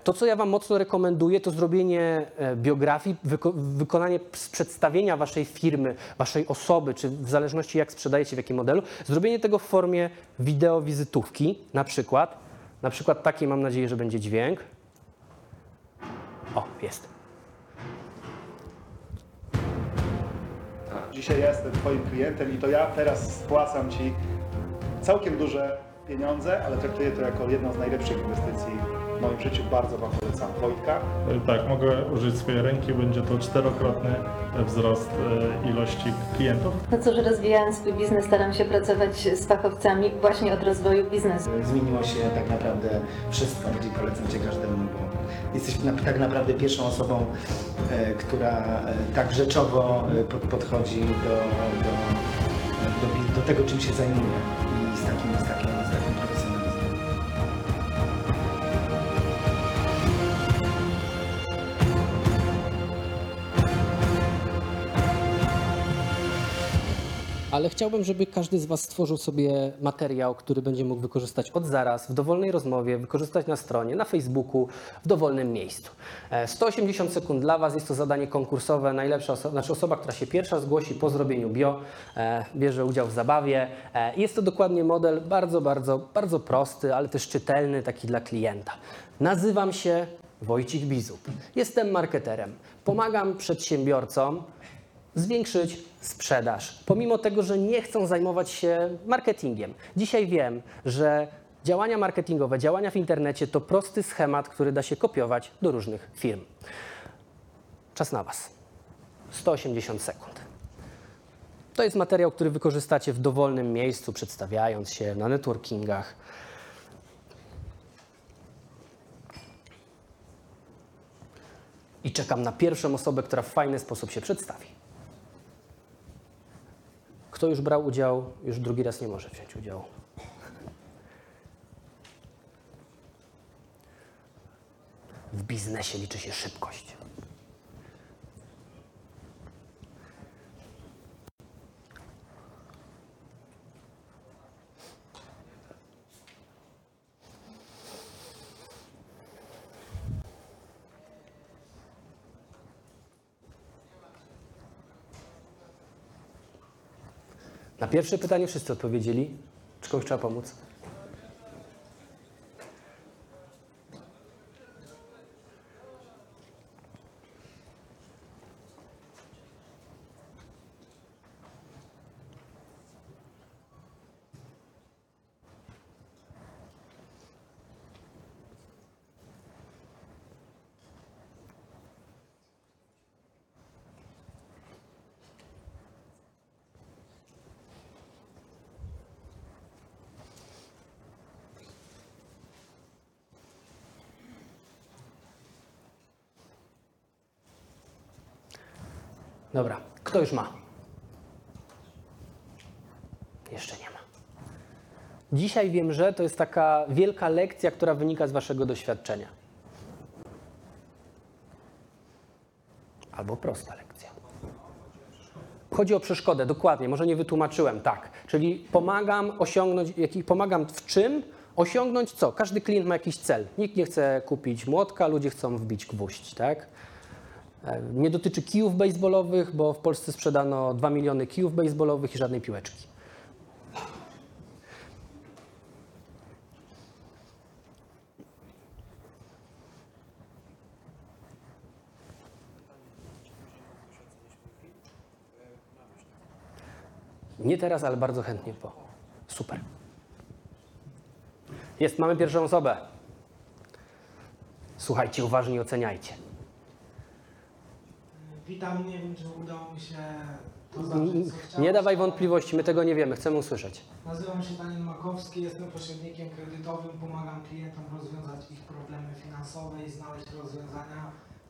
S2: To, co ja Wam mocno rekomenduję, to zrobienie biografii, wyko- wykonanie przedstawienia Waszej firmy, Waszej osoby, czy w zależności jak sprzedajecie, w jakim modelu, zrobienie tego w formie wideo wizytówki, na przykład. Na przykład taki mam nadzieję, że będzie dźwięk. O, jest.
S13: Dzisiaj ja jestem Twoim klientem i to ja teraz spłacam Ci całkiem duże pieniądze, ale traktuję to jako jedną z najlepszych inwestycji w moim życiu. Bardzo Wam polecam Wojtka.
S14: Tak, mogę użyć swojej ręki, będzie to czterokrotny wzrost e, ilości klientów.
S15: No cóż, rozwijając swój biznes, staram się pracować z fachowcami właśnie od rozwoju biznesu.
S16: Zmieniło się tak naprawdę wszystko, gdzie polecam Cię każdemu, bo jesteś tak naprawdę pierwszą osobą, e, która e, tak rzeczowo e, pod, podchodzi do, do, do, do tego, czym się zajmuje i z takim, z takim
S2: Ale chciałbym, żeby każdy z Was stworzył sobie materiał, który będzie mógł wykorzystać od zaraz, w dowolnej rozmowie, wykorzystać na stronie, na Facebooku, w dowolnym miejscu. E, 180 sekund dla Was, jest to zadanie konkursowe. Najlepsza osoba, znaczy osoba, która się pierwsza zgłosi po zrobieniu bio, e, bierze udział w zabawie. E, Jest to dokładnie model bardzo, bardzo, bardzo prosty, ale też czytelny, taki dla klienta. Nazywam się Wojcik Bizub. Jestem marketerem. Pomagam przedsiębiorcom zwiększyć sprzedaż, pomimo tego, że nie chcą zajmować się marketingiem. Dzisiaj wiem, że działania marketingowe, działania w internecie to prosty schemat, który da się kopiować do różnych firm. Czas na Was. 180 sekund. To jest materiał, który wykorzystacie w dowolnym miejscu, przedstawiając się na networkingach. I czekam na pierwszą osobę, która w fajny sposób się przedstawi. Kto już brał udział, już drugi raz nie może wziąć udziału. W biznesie liczy się szybkość. Na pierwsze pytanie wszyscy odpowiedzieli. Czy komuś trzeba pomóc? Dobra, kto już ma? Jeszcze nie ma. Dzisiaj wiem, że to jest taka wielka lekcja, która wynika z waszego doświadczenia. Albo prosta lekcja. Chodzi o przeszkodę, dokładnie, może nie wytłumaczyłem, tak. Czyli pomagam osiągnąć, pomagam w czym? Osiągnąć co? Każdy klient ma jakiś cel. Nikt nie chce kupić młotka, ludzie chcą wbić gwóźdź, tak? E, Nie dotyczy kijów baseballowych, bo w Polsce sprzedano 2 miliony kijów baseballowych i żadnej piłeczki. Nie teraz, ale bardzo chętnie po. Super. Jest, mamy pierwszą osobę. Słuchajcie, uważnie oceniajcie.
S17: Witam, nie wiem, czy udało mi się to co chciałem.
S2: Nie dawaj wątpliwości, my tego nie wiemy, chcemy usłyszeć.
S17: Nazywam się Daniel Makowski, jestem pośrednikiem kredytowym, pomagam klientom rozwiązać ich problemy finansowe i znaleźć rozwiązania,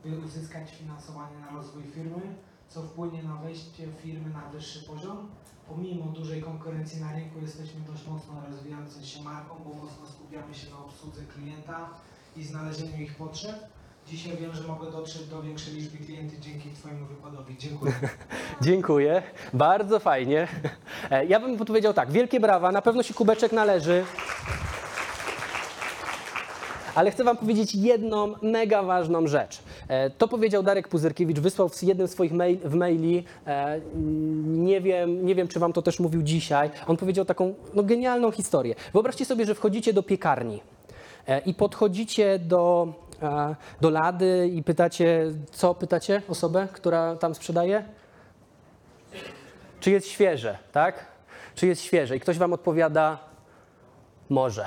S17: by uzyskać finansowanie na rozwój firmy, co wpłynie na wejście firmy na wyższy poziom. Pomimo dużej konkurencji na rynku jesteśmy dość mocno rozwijającą się marką, bo mocno skupiamy się na obsłudze klienta i znalezieniu ich potrzeb. Dzisiaj wiem, że mogę dotrzeć do większej liczby klientów dzięki Twojemu wykładowi. Dziękuję.
S2: Dziękuję, bardzo fajnie. E, Ja bym powiedział tak, wielkie brawa, na pewno się kubeczek należy. Ale chcę Wam powiedzieć jedną mega ważną rzecz. E, To powiedział Darek Puzyrkiewicz, wysłał w jednym z swoich mail, w maili. e, Nie wiem, nie wiem, czy Wam to też mówił dzisiaj. On powiedział taką no, genialną historię. Wyobraźcie sobie, że wchodzicie do piekarni i podchodzicie do, do lady i pytacie, co pytacie osobę, która tam sprzedaje? Czy jest świeże, tak? Czy jest świeże? I ktoś Wam odpowiada, może.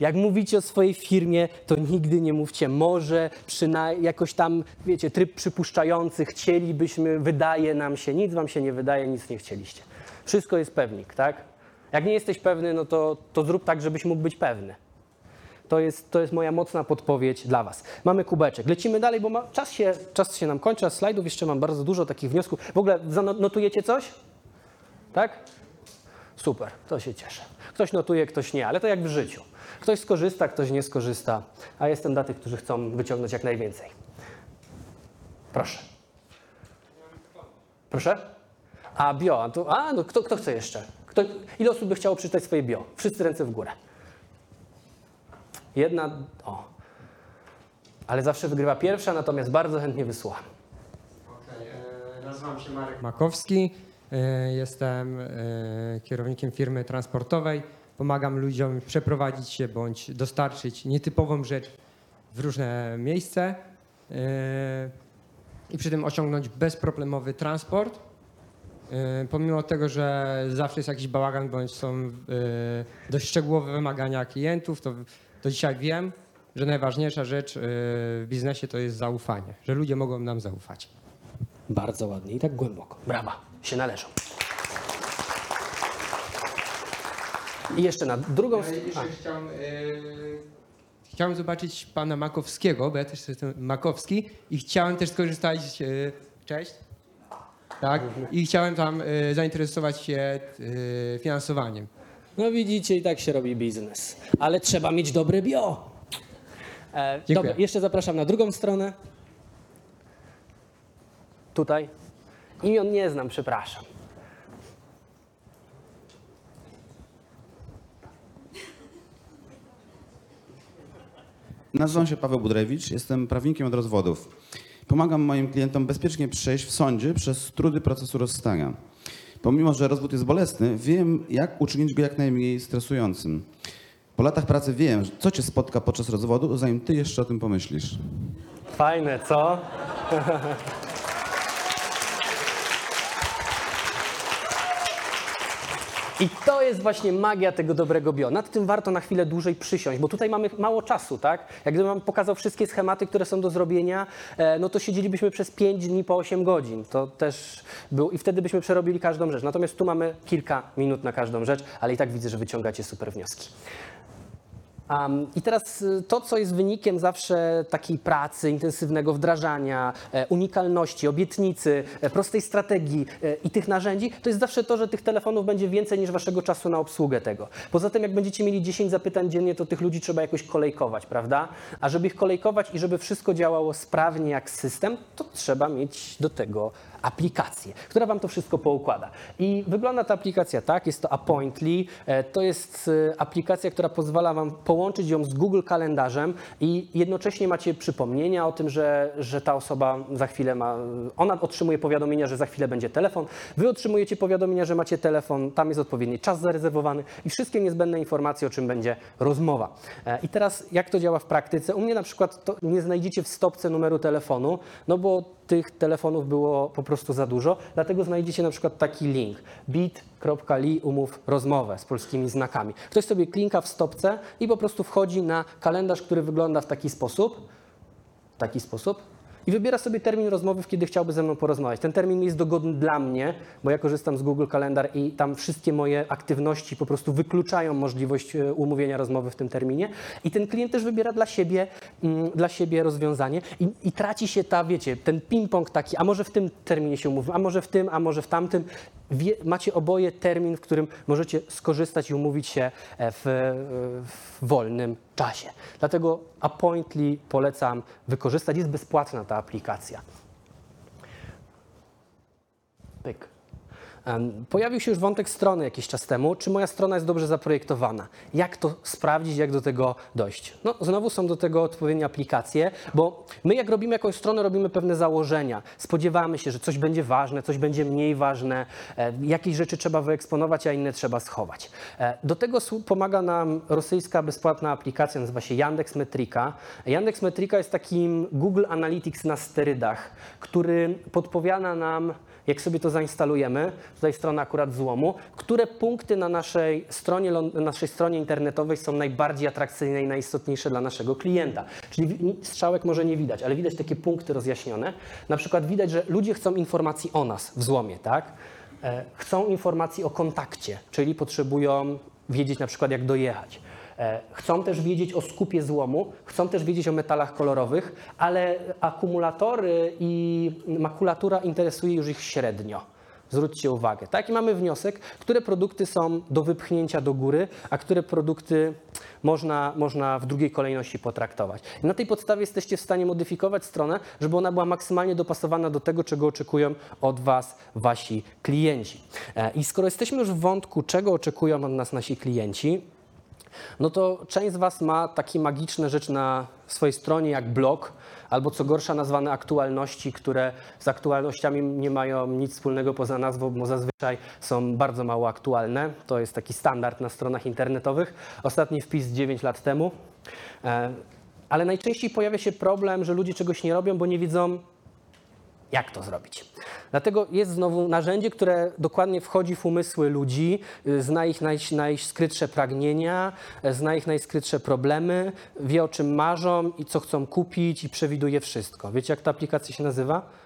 S2: Jak mówicie o swojej firmie, to nigdy nie mówcie może, przynajmniej jakoś tam, wiecie, tryb przypuszczający, chcielibyśmy, wydaje nam się, nic wam się nie wydaje, nic nie chcieliście. Wszystko jest pewnik, tak? Jak nie jesteś pewny, no to, to zrób tak, żebyś mógł być pewny. To jest, to jest moja mocna podpowiedź dla Was. Mamy kubeczek. Lecimy dalej, bo ma, czas, się, czas się nam kończy, a slajdów jeszcze mam bardzo dużo takich wniosków. W ogóle zanotujecie coś? Tak? Super, to się cieszę. Ktoś notuje, ktoś nie, ale to jak w życiu. Ktoś skorzysta, ktoś nie skorzysta, a jestem dla tych, którzy chcą wyciągnąć jak najwięcej. Proszę. Proszę? A bio, a, to, a no kto, kto chce jeszcze? Kto, ile osób by chciało przeczytać swoje bio? Wszyscy ręce w górę. Jedna, o. Ale zawsze wygrywa pierwsza, natomiast bardzo chętnie wysłucham.
S7: Nazywam się Marek Makowski, e, jestem e, kierownikiem firmy transportowej. Pomagam ludziom przeprowadzić się bądź dostarczyć nietypową rzecz w różne miejsce e, i przy tym osiągnąć bezproblemowy transport. E, Pomimo tego, że zawsze jest jakiś bałagan bądź są e, dość szczegółowe wymagania klientów, to, to dzisiaj wiem, że najważniejsza rzecz e, w biznesie to jest zaufanie, że ludzie mogą nam zaufać.
S2: Bardzo ładnie i tak głęboko. Brawa, się należą. I jeszcze na drugą
S7: Ja
S2: stronę.
S7: chciałem, e, chciałem zobaczyć pana Makowskiego, bo ja też jestem Makowski i chciałem też skorzystać. E, cześć. Tak. I chciałem tam e, zainteresować się e, finansowaniem.
S2: No widzicie, i tak się robi biznes. Ale trzeba mieć dobre bio. E,
S7: Dziękuję.
S2: dobra, jeszcze zapraszam na drugą stronę. Tutaj. Imion nie znam, przepraszam.
S18: Nazywam się Paweł Budrewicz, jestem prawnikiem od rozwodów. Pomagam moim klientom bezpiecznie przejść w sądzie przez trudy procesu rozstania. Pomimo, że rozwód jest bolesny, wiem, jak uczynić go jak najmniej stresującym. Po latach pracy wiem, co cię spotka podczas rozwodu, zanim ty jeszcze o tym pomyślisz.
S2: Fajne, co? I to jest właśnie magia tego dobrego bio. Nad tym warto na chwilę dłużej przysiąść, bo tutaj mamy mało czasu, tak? Jak gdybym wam pokazał wszystkie schematy, które są do zrobienia, e, no to siedzielibyśmy przez 5 dni po 8 godzin. To też był i wtedy byśmy przerobili każdą rzecz. Natomiast tu mamy kilka minut na każdą rzecz, ale i tak widzę, że wyciągacie super wnioski. Um, I teraz y, to, co jest wynikiem zawsze takiej pracy, intensywnego wdrażania, e, unikalności, obietnicy, e, prostej strategii e, i tych narzędzi, to jest zawsze to, że tych telefonów będzie więcej niż waszego czasu na obsługę tego. Poza tym, jak będziecie mieli 10 zapytań dziennie, to tych ludzi trzeba jakoś kolejkować, prawda? A żeby ich kolejkować i żeby wszystko działało sprawnie jak system, to trzeba mieć do tego aplikację, która wam to wszystko poukłada. I wygląda ta aplikacja tak, jest to Appointly, e, to jest e, aplikacja, która pozwala wam połączyć ją z Google kalendarzem i jednocześnie macie przypomnienia o tym, że, że ta osoba za chwilę ma, ona otrzymuje powiadomienia, że za chwilę będzie telefon, wy otrzymujecie powiadomienia, że macie telefon, tam jest odpowiedni czas zarezerwowany i wszystkie niezbędne informacje, o czym będzie rozmowa. E, I teraz jak to działa w praktyce? U mnie na przykład to nie znajdziecie w stopce numeru telefonu, no bo tych telefonów było po prostu za dużo, dlatego znajdziecie na przykład taki link bit.ly umów rozmowę z polskimi znakami. Ktoś sobie klinka w stopce i po prostu wchodzi na kalendarz, który wygląda w taki sposób, w taki sposób i wybiera sobie termin rozmowy, w kiedy chciałby ze mną porozmawiać. Ten termin jest dogodny dla mnie, bo ja korzystam z Google Kalendar i tam wszystkie moje aktywności po prostu wykluczają możliwość e, umówienia rozmowy w tym terminie. I ten klient też wybiera dla siebie, mm, dla siebie rozwiązanie i, i traci się ta, wiecie, ten ping-pong taki, a może w tym terminie się umówimy, a może w tym, a może w tamtym. Wie, macie oboje termin, w którym możecie skorzystać i umówić się e, w, e, w wolnym czasie. Dlatego Appointly polecam wykorzystać. Jest bezpłatna ta aplikacja. Pyk. Pojawił się już wątek strony jakiś czas temu. Czy moja strona jest dobrze zaprojektowana? Jak to sprawdzić, jak do tego dojść? No, znowu są do tego odpowiednie aplikacje, bo my jak robimy jakąś stronę, robimy pewne założenia. Spodziewamy się, że coś będzie ważne, coś będzie mniej ważne, jakieś rzeczy trzeba wyeksponować, a inne trzeba schować. E, do tego pomaga nam rosyjska bezpłatna aplikacja, nazywa się Yandex Metrika. Yandex Metrika jest takim Google Analytics na sterydach, który podpowiada nam, jak sobie to zainstalujemy, tutaj strona akurat złomu, które punkty na naszej stronie, lą- naszej stronie internetowej są najbardziej atrakcyjne i najistotniejsze dla naszego klienta. Czyli strzałek może nie widać, ale widać takie punkty rozjaśnione. Na przykład widać, że ludzie chcą informacji o nas w złomie, tak? E, Chcą informacji o kontakcie, czyli potrzebują wiedzieć na przykład jak dojechać. E, Chcą też wiedzieć o skupie złomu, chcą też wiedzieć o metalach kolorowych, ale akumulatory i makulatura interesuje już ich średnio. Zwróćcie uwagę. Tak? I mamy wniosek, które produkty są do wypchnięcia do góry, a które produkty można, można w drugiej kolejności potraktować. I na tej podstawie jesteście w stanie modyfikować stronę, żeby ona była maksymalnie dopasowana do tego, czego oczekują od Was Wasi klienci. E, I skoro jesteśmy już w wątku, czego oczekują od nas nasi klienci, no to część z Was ma takie magiczne rzeczy na swojej stronie jak blog, albo co gorsza nazwane aktualności, które z aktualnościami nie mają nic wspólnego poza nazwą, bo zazwyczaj są bardzo mało aktualne. To jest taki standard na stronach internetowych. Ostatni wpis 9 lat temu. E, Ale najczęściej pojawia się problem, że ludzie czegoś nie robią, bo nie wiedzą, jak to zrobić. Dlatego jest znowu narzędzie, które dokładnie wchodzi w umysły ludzi, y, zna ich naj, najskrytsze pragnienia, y, zna ich najskrytsze problemy, wie o czym marzą i co chcą kupić i przewiduje wszystko. Wiecie, jak ta aplikacja się nazywa?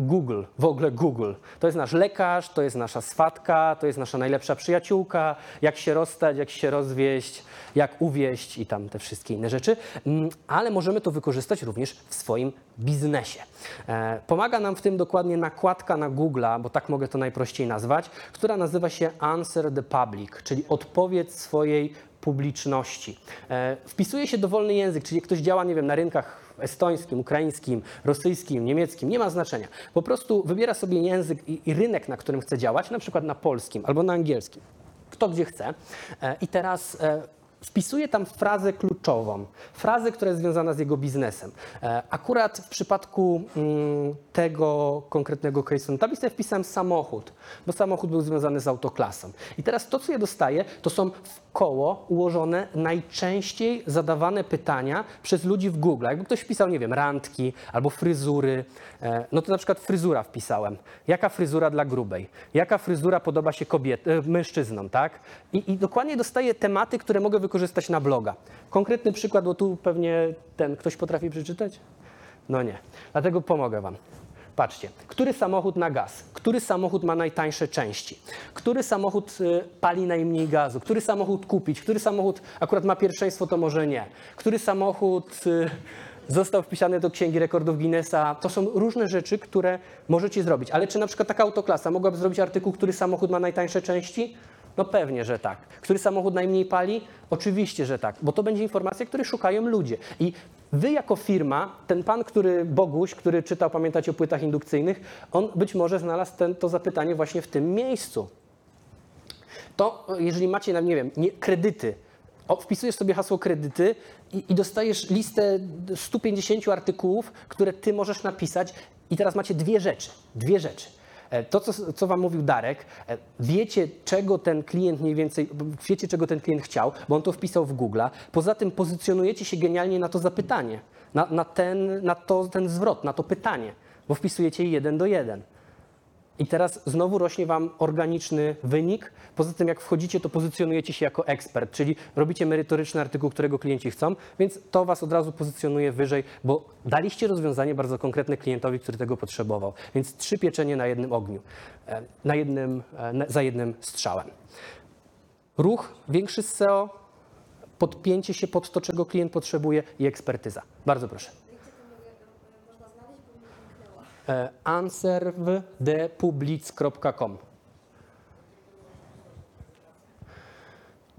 S2: Google, w ogóle Google. To jest nasz lekarz, to jest nasza swatka, to jest nasza najlepsza przyjaciółka, jak się rozstać, jak się rozwieść, jak uwieść i tam te wszystkie inne rzeczy. Mm, Ale możemy to wykorzystać również w swoim biznesie. E, Pomaga nam w tym dokładnie nakładka na Google'a, bo tak mogę to najprościej nazwać, która nazywa się Answer the Public, czyli odpowiedź swojej publiczności. E, Wpisuje się dowolny język, czyli ktoś działa, nie wiem, na rynkach estońskim, ukraińskim, rosyjskim, niemieckim, nie ma znaczenia. Po prostu wybiera sobie język i, i rynek, na którym chce działać, na przykład na polskim albo na angielskim. Kto gdzie chce. E, I teraz e, wpisuje tam frazę kluczową, frazę, która jest związana z jego biznesem. E, Akurat w przypadku mm, tego konkretnego case'u na tablicy wpisałem samochód, bo samochód był związany z autoklasą. I teraz to, co ja dostaję, to są w koło ułożone najczęściej zadawane pytania przez ludzi w Google. Jakby ktoś wpisał, nie wiem, randki albo fryzury, e, no to na przykład fryzura wpisałem. Jaka fryzura dla grubej? Jaka fryzura podoba się kobiet, e, mężczyznom, tak? I, I dokładnie dostaję tematy, które mogę wykorzystać na bloga. Konkretny przykład, bo tu pewnie ten ktoś potrafi przeczytać? No nie. Dlatego pomogę Wam. Patrzcie, który samochód na gaz, który samochód ma najtańsze części, który samochód y, pali najmniej gazu, który samochód kupić, który samochód akurat ma pierwszeństwo, to może nie, który samochód y, został wpisany do Księgi Rekordów Guinnessa. To są różne rzeczy, które możecie zrobić. Ale czy na przykład taka autoklasa mogłaby zrobić artykuł, który samochód ma najtańsze części? No pewnie, że tak. Który samochód najmniej pali? Oczywiście, że tak, bo to będzie informacja, której szukają ludzie. I wy jako firma, ten pan, który Boguś, który czytał, pamiętacie o płytach indukcyjnych, on być może znalazł ten, to zapytanie właśnie w tym miejscu. To jeżeli macie, nie wiem, nie, kredyty, o, wpisujesz sobie hasło kredyty i, i dostajesz listę 150 artykułów, które ty możesz napisać i teraz macie dwie rzeczy, dwie rzeczy. E, To, co, co wam mówił Darek, e, wiecie, czego ten klient mniej więcej, wiecie, czego ten klient chciał, bo on to wpisał w Google'a. Poza tym pozycjonujecie się genialnie na to zapytanie, na, na, ten, na to, ten zwrot, na to pytanie, bo wpisujecie jeden do jeden. I teraz znowu rośnie Wam organiczny wynik. Poza tym, jak wchodzicie, to pozycjonujecie się jako ekspert, czyli robicie merytoryczny artykuł, którego klienci chcą, więc to Was od razu pozycjonuje wyżej, bo daliście rozwiązanie bardzo konkretne klientowi, który tego potrzebował. Więc trzy pieczenie na jednym ogniu, e, na jednym, e, za jednym strzałem. Ruch większy z SEO, podpięcie się pod to, czego klient potrzebuje i ekspertyza. Bardzo proszę. E, anserwdepublic.com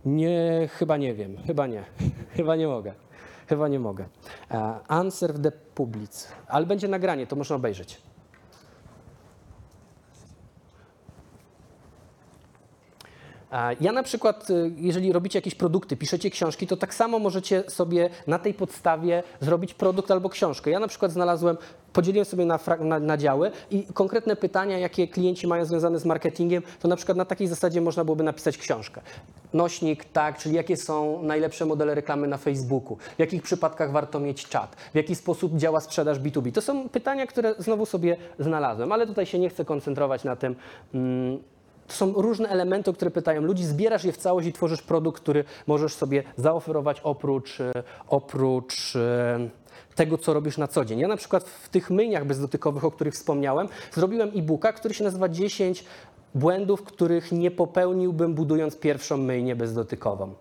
S2: Nie, chyba nie wiem, chyba nie, chyba nie mogę, chyba nie mogę. E, Answer the Public, ale będzie nagranie, to można obejrzeć. E, Ja na przykład, jeżeli robicie jakieś produkty, piszecie książki, to tak samo możecie sobie na tej podstawie zrobić produkt albo książkę. Ja na przykład znalazłem, podzieliłem sobie na, na, na działy i konkretne pytania, jakie klienci mają związane z marketingiem, to na przykład na takiej zasadzie można byłoby napisać książkę. Nośnik, tak, czyli jakie są najlepsze modele reklamy na Facebooku, w jakich przypadkach warto mieć czat, w jaki sposób działa sprzedaż B2B. To są pytania, które znowu sobie znalazłem, ale tutaj się nie chcę koncentrować na tym. Mm, to są różne elementy, które pytają ludzi, zbierasz je w całość i tworzysz produkt, który możesz sobie zaoferować oprócz, e, oprócz e, tego, co robisz na co dzień. Ja na przykład w tych myjniach bezdotykowych, o których wspomniałem, zrobiłem e-booka, który się nazywa 10 błędów, których nie popełniłbym budując pierwszą myjnię bezdotykową.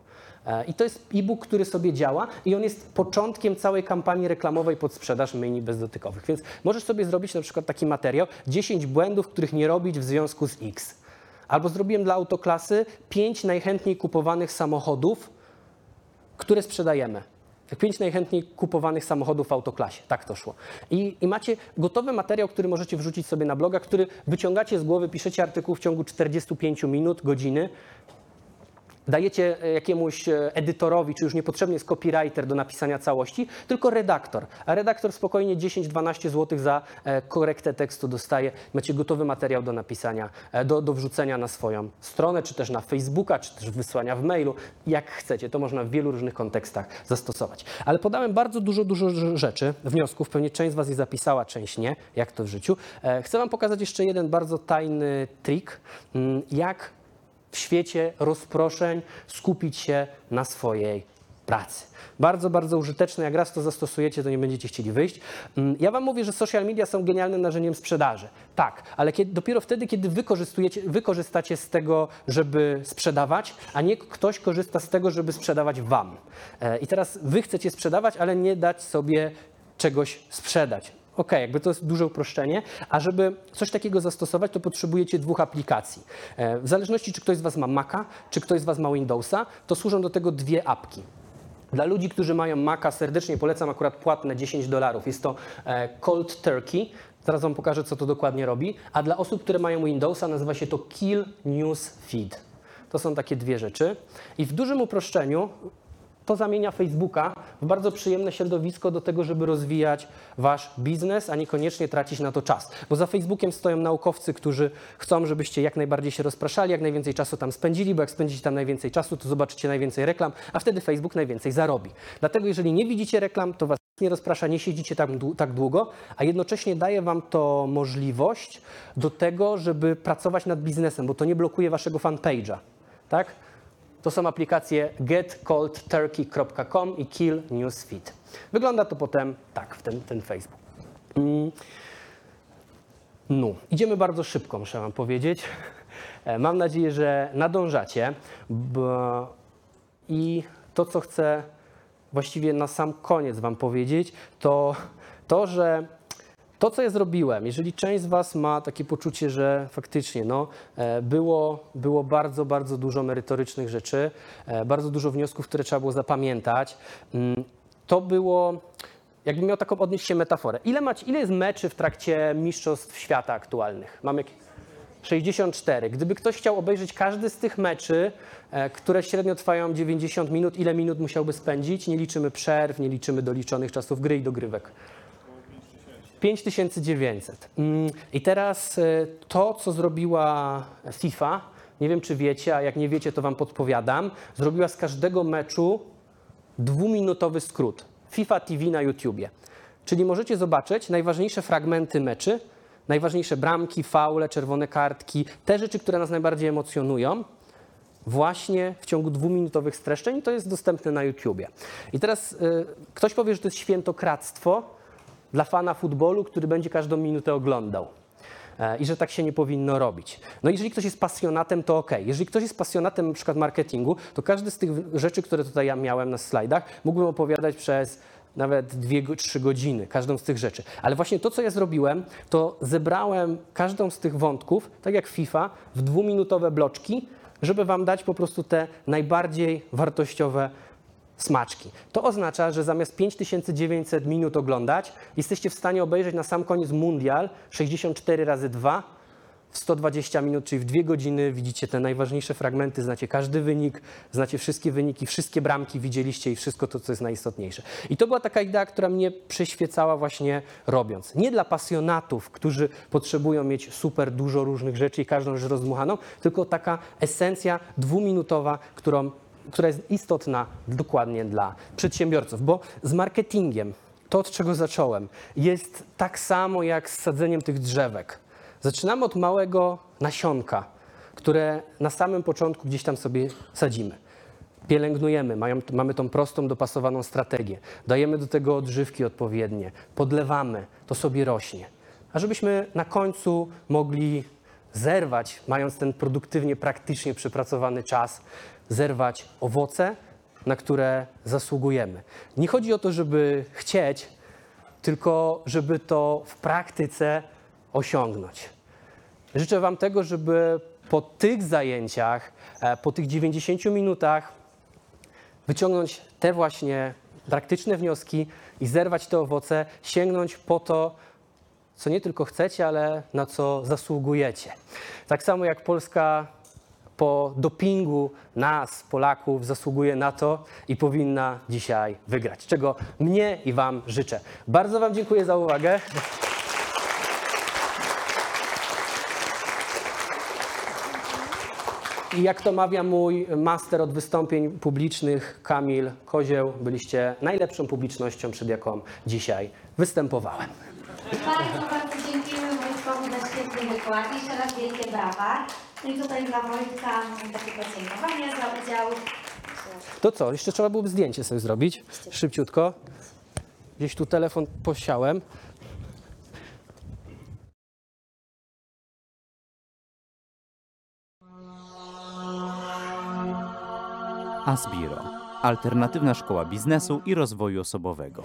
S2: E, I to jest e-book, który sobie działa i on jest początkiem całej kampanii reklamowej pod sprzedaż myjni bezdotykowych. Więc możesz sobie zrobić na przykład taki materiał 10 błędów, których nie robić w związku z X. Albo zrobiłem dla autoklasy 5 najchętniej kupowanych samochodów, które sprzedajemy. Pięć najchętniej kupowanych samochodów w autoklasie. Tak to szło. I, I macie gotowy materiał, który możecie wrzucić sobie na bloga, który wyciągacie z głowy, piszecie artykuł w ciągu 45 minut, godziny. Dajecie e, jakiemuś e, edytorowi, czy już niepotrzebny jest copywriter do napisania całości, tylko redaktor. A redaktor spokojnie 10-12 zł za e, korektę tekstu dostaje. Macie gotowy materiał do napisania, do, do wrzucenia na swoją stronę, czy też na Facebooka, czy też wysłania w mailu. Jak chcecie, to można w wielu różnych kontekstach zastosować. Ale podałem bardzo dużo, dużo rz- rzeczy, wniosków. Pewnie część z Was je zapisała, część nie, jak to w życiu. Chcę Wam pokazać jeszcze jeden bardzo tajny trik, mm, jak w świecie rozproszeń skupić się na swojej pracy. Bardzo, bardzo użyteczne. Jak raz to zastosujecie, to nie będziecie chcieli wyjść. Mm, Ja Wam mówię, że social media są genialnym narzędziem sprzedaży. Tak, ale kiedy, dopiero wtedy, kiedy wykorzystujecie, wykorzystacie z tego, żeby sprzedawać, a nie ktoś korzysta z tego, żeby sprzedawać Wam. E, I teraz Wy chcecie sprzedawać, ale nie dać sobie czegoś sprzedać. Ok, jakby to jest duże uproszczenie, a żeby coś takiego zastosować, to potrzebujecie dwóch aplikacji. E, W zależności, czy ktoś z Was ma Maca, czy ktoś z Was ma Windowsa, to służą do tego dwie apki. Dla ludzi, którzy mają Maca, serdecznie polecam akurat płatne 10 dolarów. Jest to e, Cold Turkey. Zaraz Wam pokażę, co to dokładnie robi. A dla osób, które mają Windowsa, nazywa się to Kill News Feed. To są takie dwie rzeczy. I w dużym uproszczeniu to zamienia Facebooka w bardzo przyjemne środowisko do tego, żeby rozwijać wasz biznes, a niekoniecznie tracić na to czas. Bo za Facebookiem stoją naukowcy, którzy chcą, żebyście jak najbardziej się rozpraszali, jak najwięcej czasu tam spędzili, bo jak spędzicie tam najwięcej czasu, to zobaczycie najwięcej reklam, a wtedy Facebook najwięcej zarobi. Dlatego jeżeli nie widzicie reklam, to was nie rozprasza, nie siedzicie tam tak długo, a jednocześnie daje wam to możliwość do tego, żeby pracować nad biznesem, bo to nie blokuje waszego fanpage'a. Tak? To są aplikacje getcoldturkey.com i Kill Newsfeed. Wygląda to potem tak, w ten, ten Facebook. No, idziemy bardzo szybko, muszę Wam powiedzieć. E, Mam nadzieję, że nadążacie. I to, co chcę właściwie na sam koniec Wam powiedzieć, to to, że to, co ja zrobiłem, jeżeli część z Was ma takie poczucie, że faktycznie no, e, było, było bardzo, bardzo dużo merytorycznych rzeczy, e, bardzo dużo wniosków, które trzeba było zapamiętać, mm, to było, jakbym miał taką odnieść się metaforę. Ile, macie, ile jest meczy w trakcie Mistrzostw Świata aktualnych? Mamy jakieś 64. Gdyby ktoś chciał obejrzeć każdy z tych meczy, e, które średnio trwają 90 minut, ile minut musiałby spędzić? Nie liczymy przerw, nie liczymy doliczonych czasów gry i dogrywek. 5900. Mm, I teraz e, to, co zrobiła FIFA, nie wiem czy wiecie, a jak nie wiecie, to wam podpowiadam, zrobiła z każdego meczu dwuminutowy skrót. FIFA TV na YouTubie. Czyli możecie zobaczyć najważniejsze fragmenty meczy, najważniejsze bramki, faule, czerwone kartki, te rzeczy, które nas najbardziej emocjonują, właśnie w ciągu dwuminutowych streszczeń. To jest dostępne na YouTubie. I teraz y, ktoś powie, że to jest świętokradztwo dla fana futbolu, który będzie każdą minutę oglądał. E, I że tak się nie powinno robić. No jeżeli ktoś jest pasjonatem, to ok. Jeżeli ktoś jest pasjonatem na przykład marketingu, to każdy z tych rzeczy, które tutaj ja miałem na slajdach, mógłbym opowiadać przez nawet dwie, go- trzy godziny, każdą z tych rzeczy. Ale właśnie to, co ja zrobiłem, to zebrałem każdą z tych wątków, tak jak FIFA, w dwuminutowe bloczki, żeby wam dać po prostu te najbardziej wartościowe smaczki. To oznacza, że zamiast 5900 minut oglądać, jesteście w stanie obejrzeć na sam koniec mundial 64 razy 2 w 120 minut, czyli w dwie godziny widzicie te najważniejsze fragmenty, znacie każdy wynik, znacie wszystkie wyniki, wszystkie bramki widzieliście i wszystko to, co jest najistotniejsze. I to była taka idea, która mnie przyświecała właśnie robiąc. Nie dla pasjonatów, którzy potrzebują mieć super dużo różnych rzeczy i każdą rzecz rozdmuchaną, tylko taka esencja dwuminutowa, którą która jest istotna dokładnie dla przedsiębiorców, bo z marketingiem, to od czego zacząłem, jest tak samo jak z sadzeniem tych drzewek. Zaczynamy od małego nasionka, które na samym początku gdzieś tam sobie sadzimy. Pielęgnujemy, mają, mamy tą prostą, dopasowaną strategię. Dajemy do tego odżywki odpowiednie, podlewamy, to sobie rośnie. A żebyśmy na końcu mogli zerwać, mając ten produktywnie, praktycznie przepracowany czas, zerwać owoce, na które zasługujemy. Nie chodzi o to, żeby chcieć, tylko żeby to w praktyce osiągnąć. Życzę Wam tego, żeby po tych zajęciach, e, po tych 90 minutach wyciągnąć te właśnie praktyczne wnioski i zerwać te owoce, sięgnąć po to, co nie tylko chcecie, ale na co zasługujecie. Tak samo jak Polska po dopingu nas, Polaków, zasługuje na to i powinna dzisiaj wygrać, czego mnie i Wam życzę. Bardzo Wam dziękuję za uwagę. I jak to mawia mój master od wystąpień publicznych, Kamil Kozieł, byliście najlepszą publicznością, przed jaką dzisiaj występowałem.
S9: Bardzo, bardzo dziękujemy Wojtkowi za świetny wykład. Jeszcze raz wielkie brawa. No i tutaj dla Wojtka takie podziękowanie za udział.
S2: To co, jeszcze trzeba byłoby zdjęcie sobie zrobić, szybciutko. Gdzieś tu telefon posiałem.
S1: Asbiro. Alternatywna szkoła biznesu i rozwoju osobowego.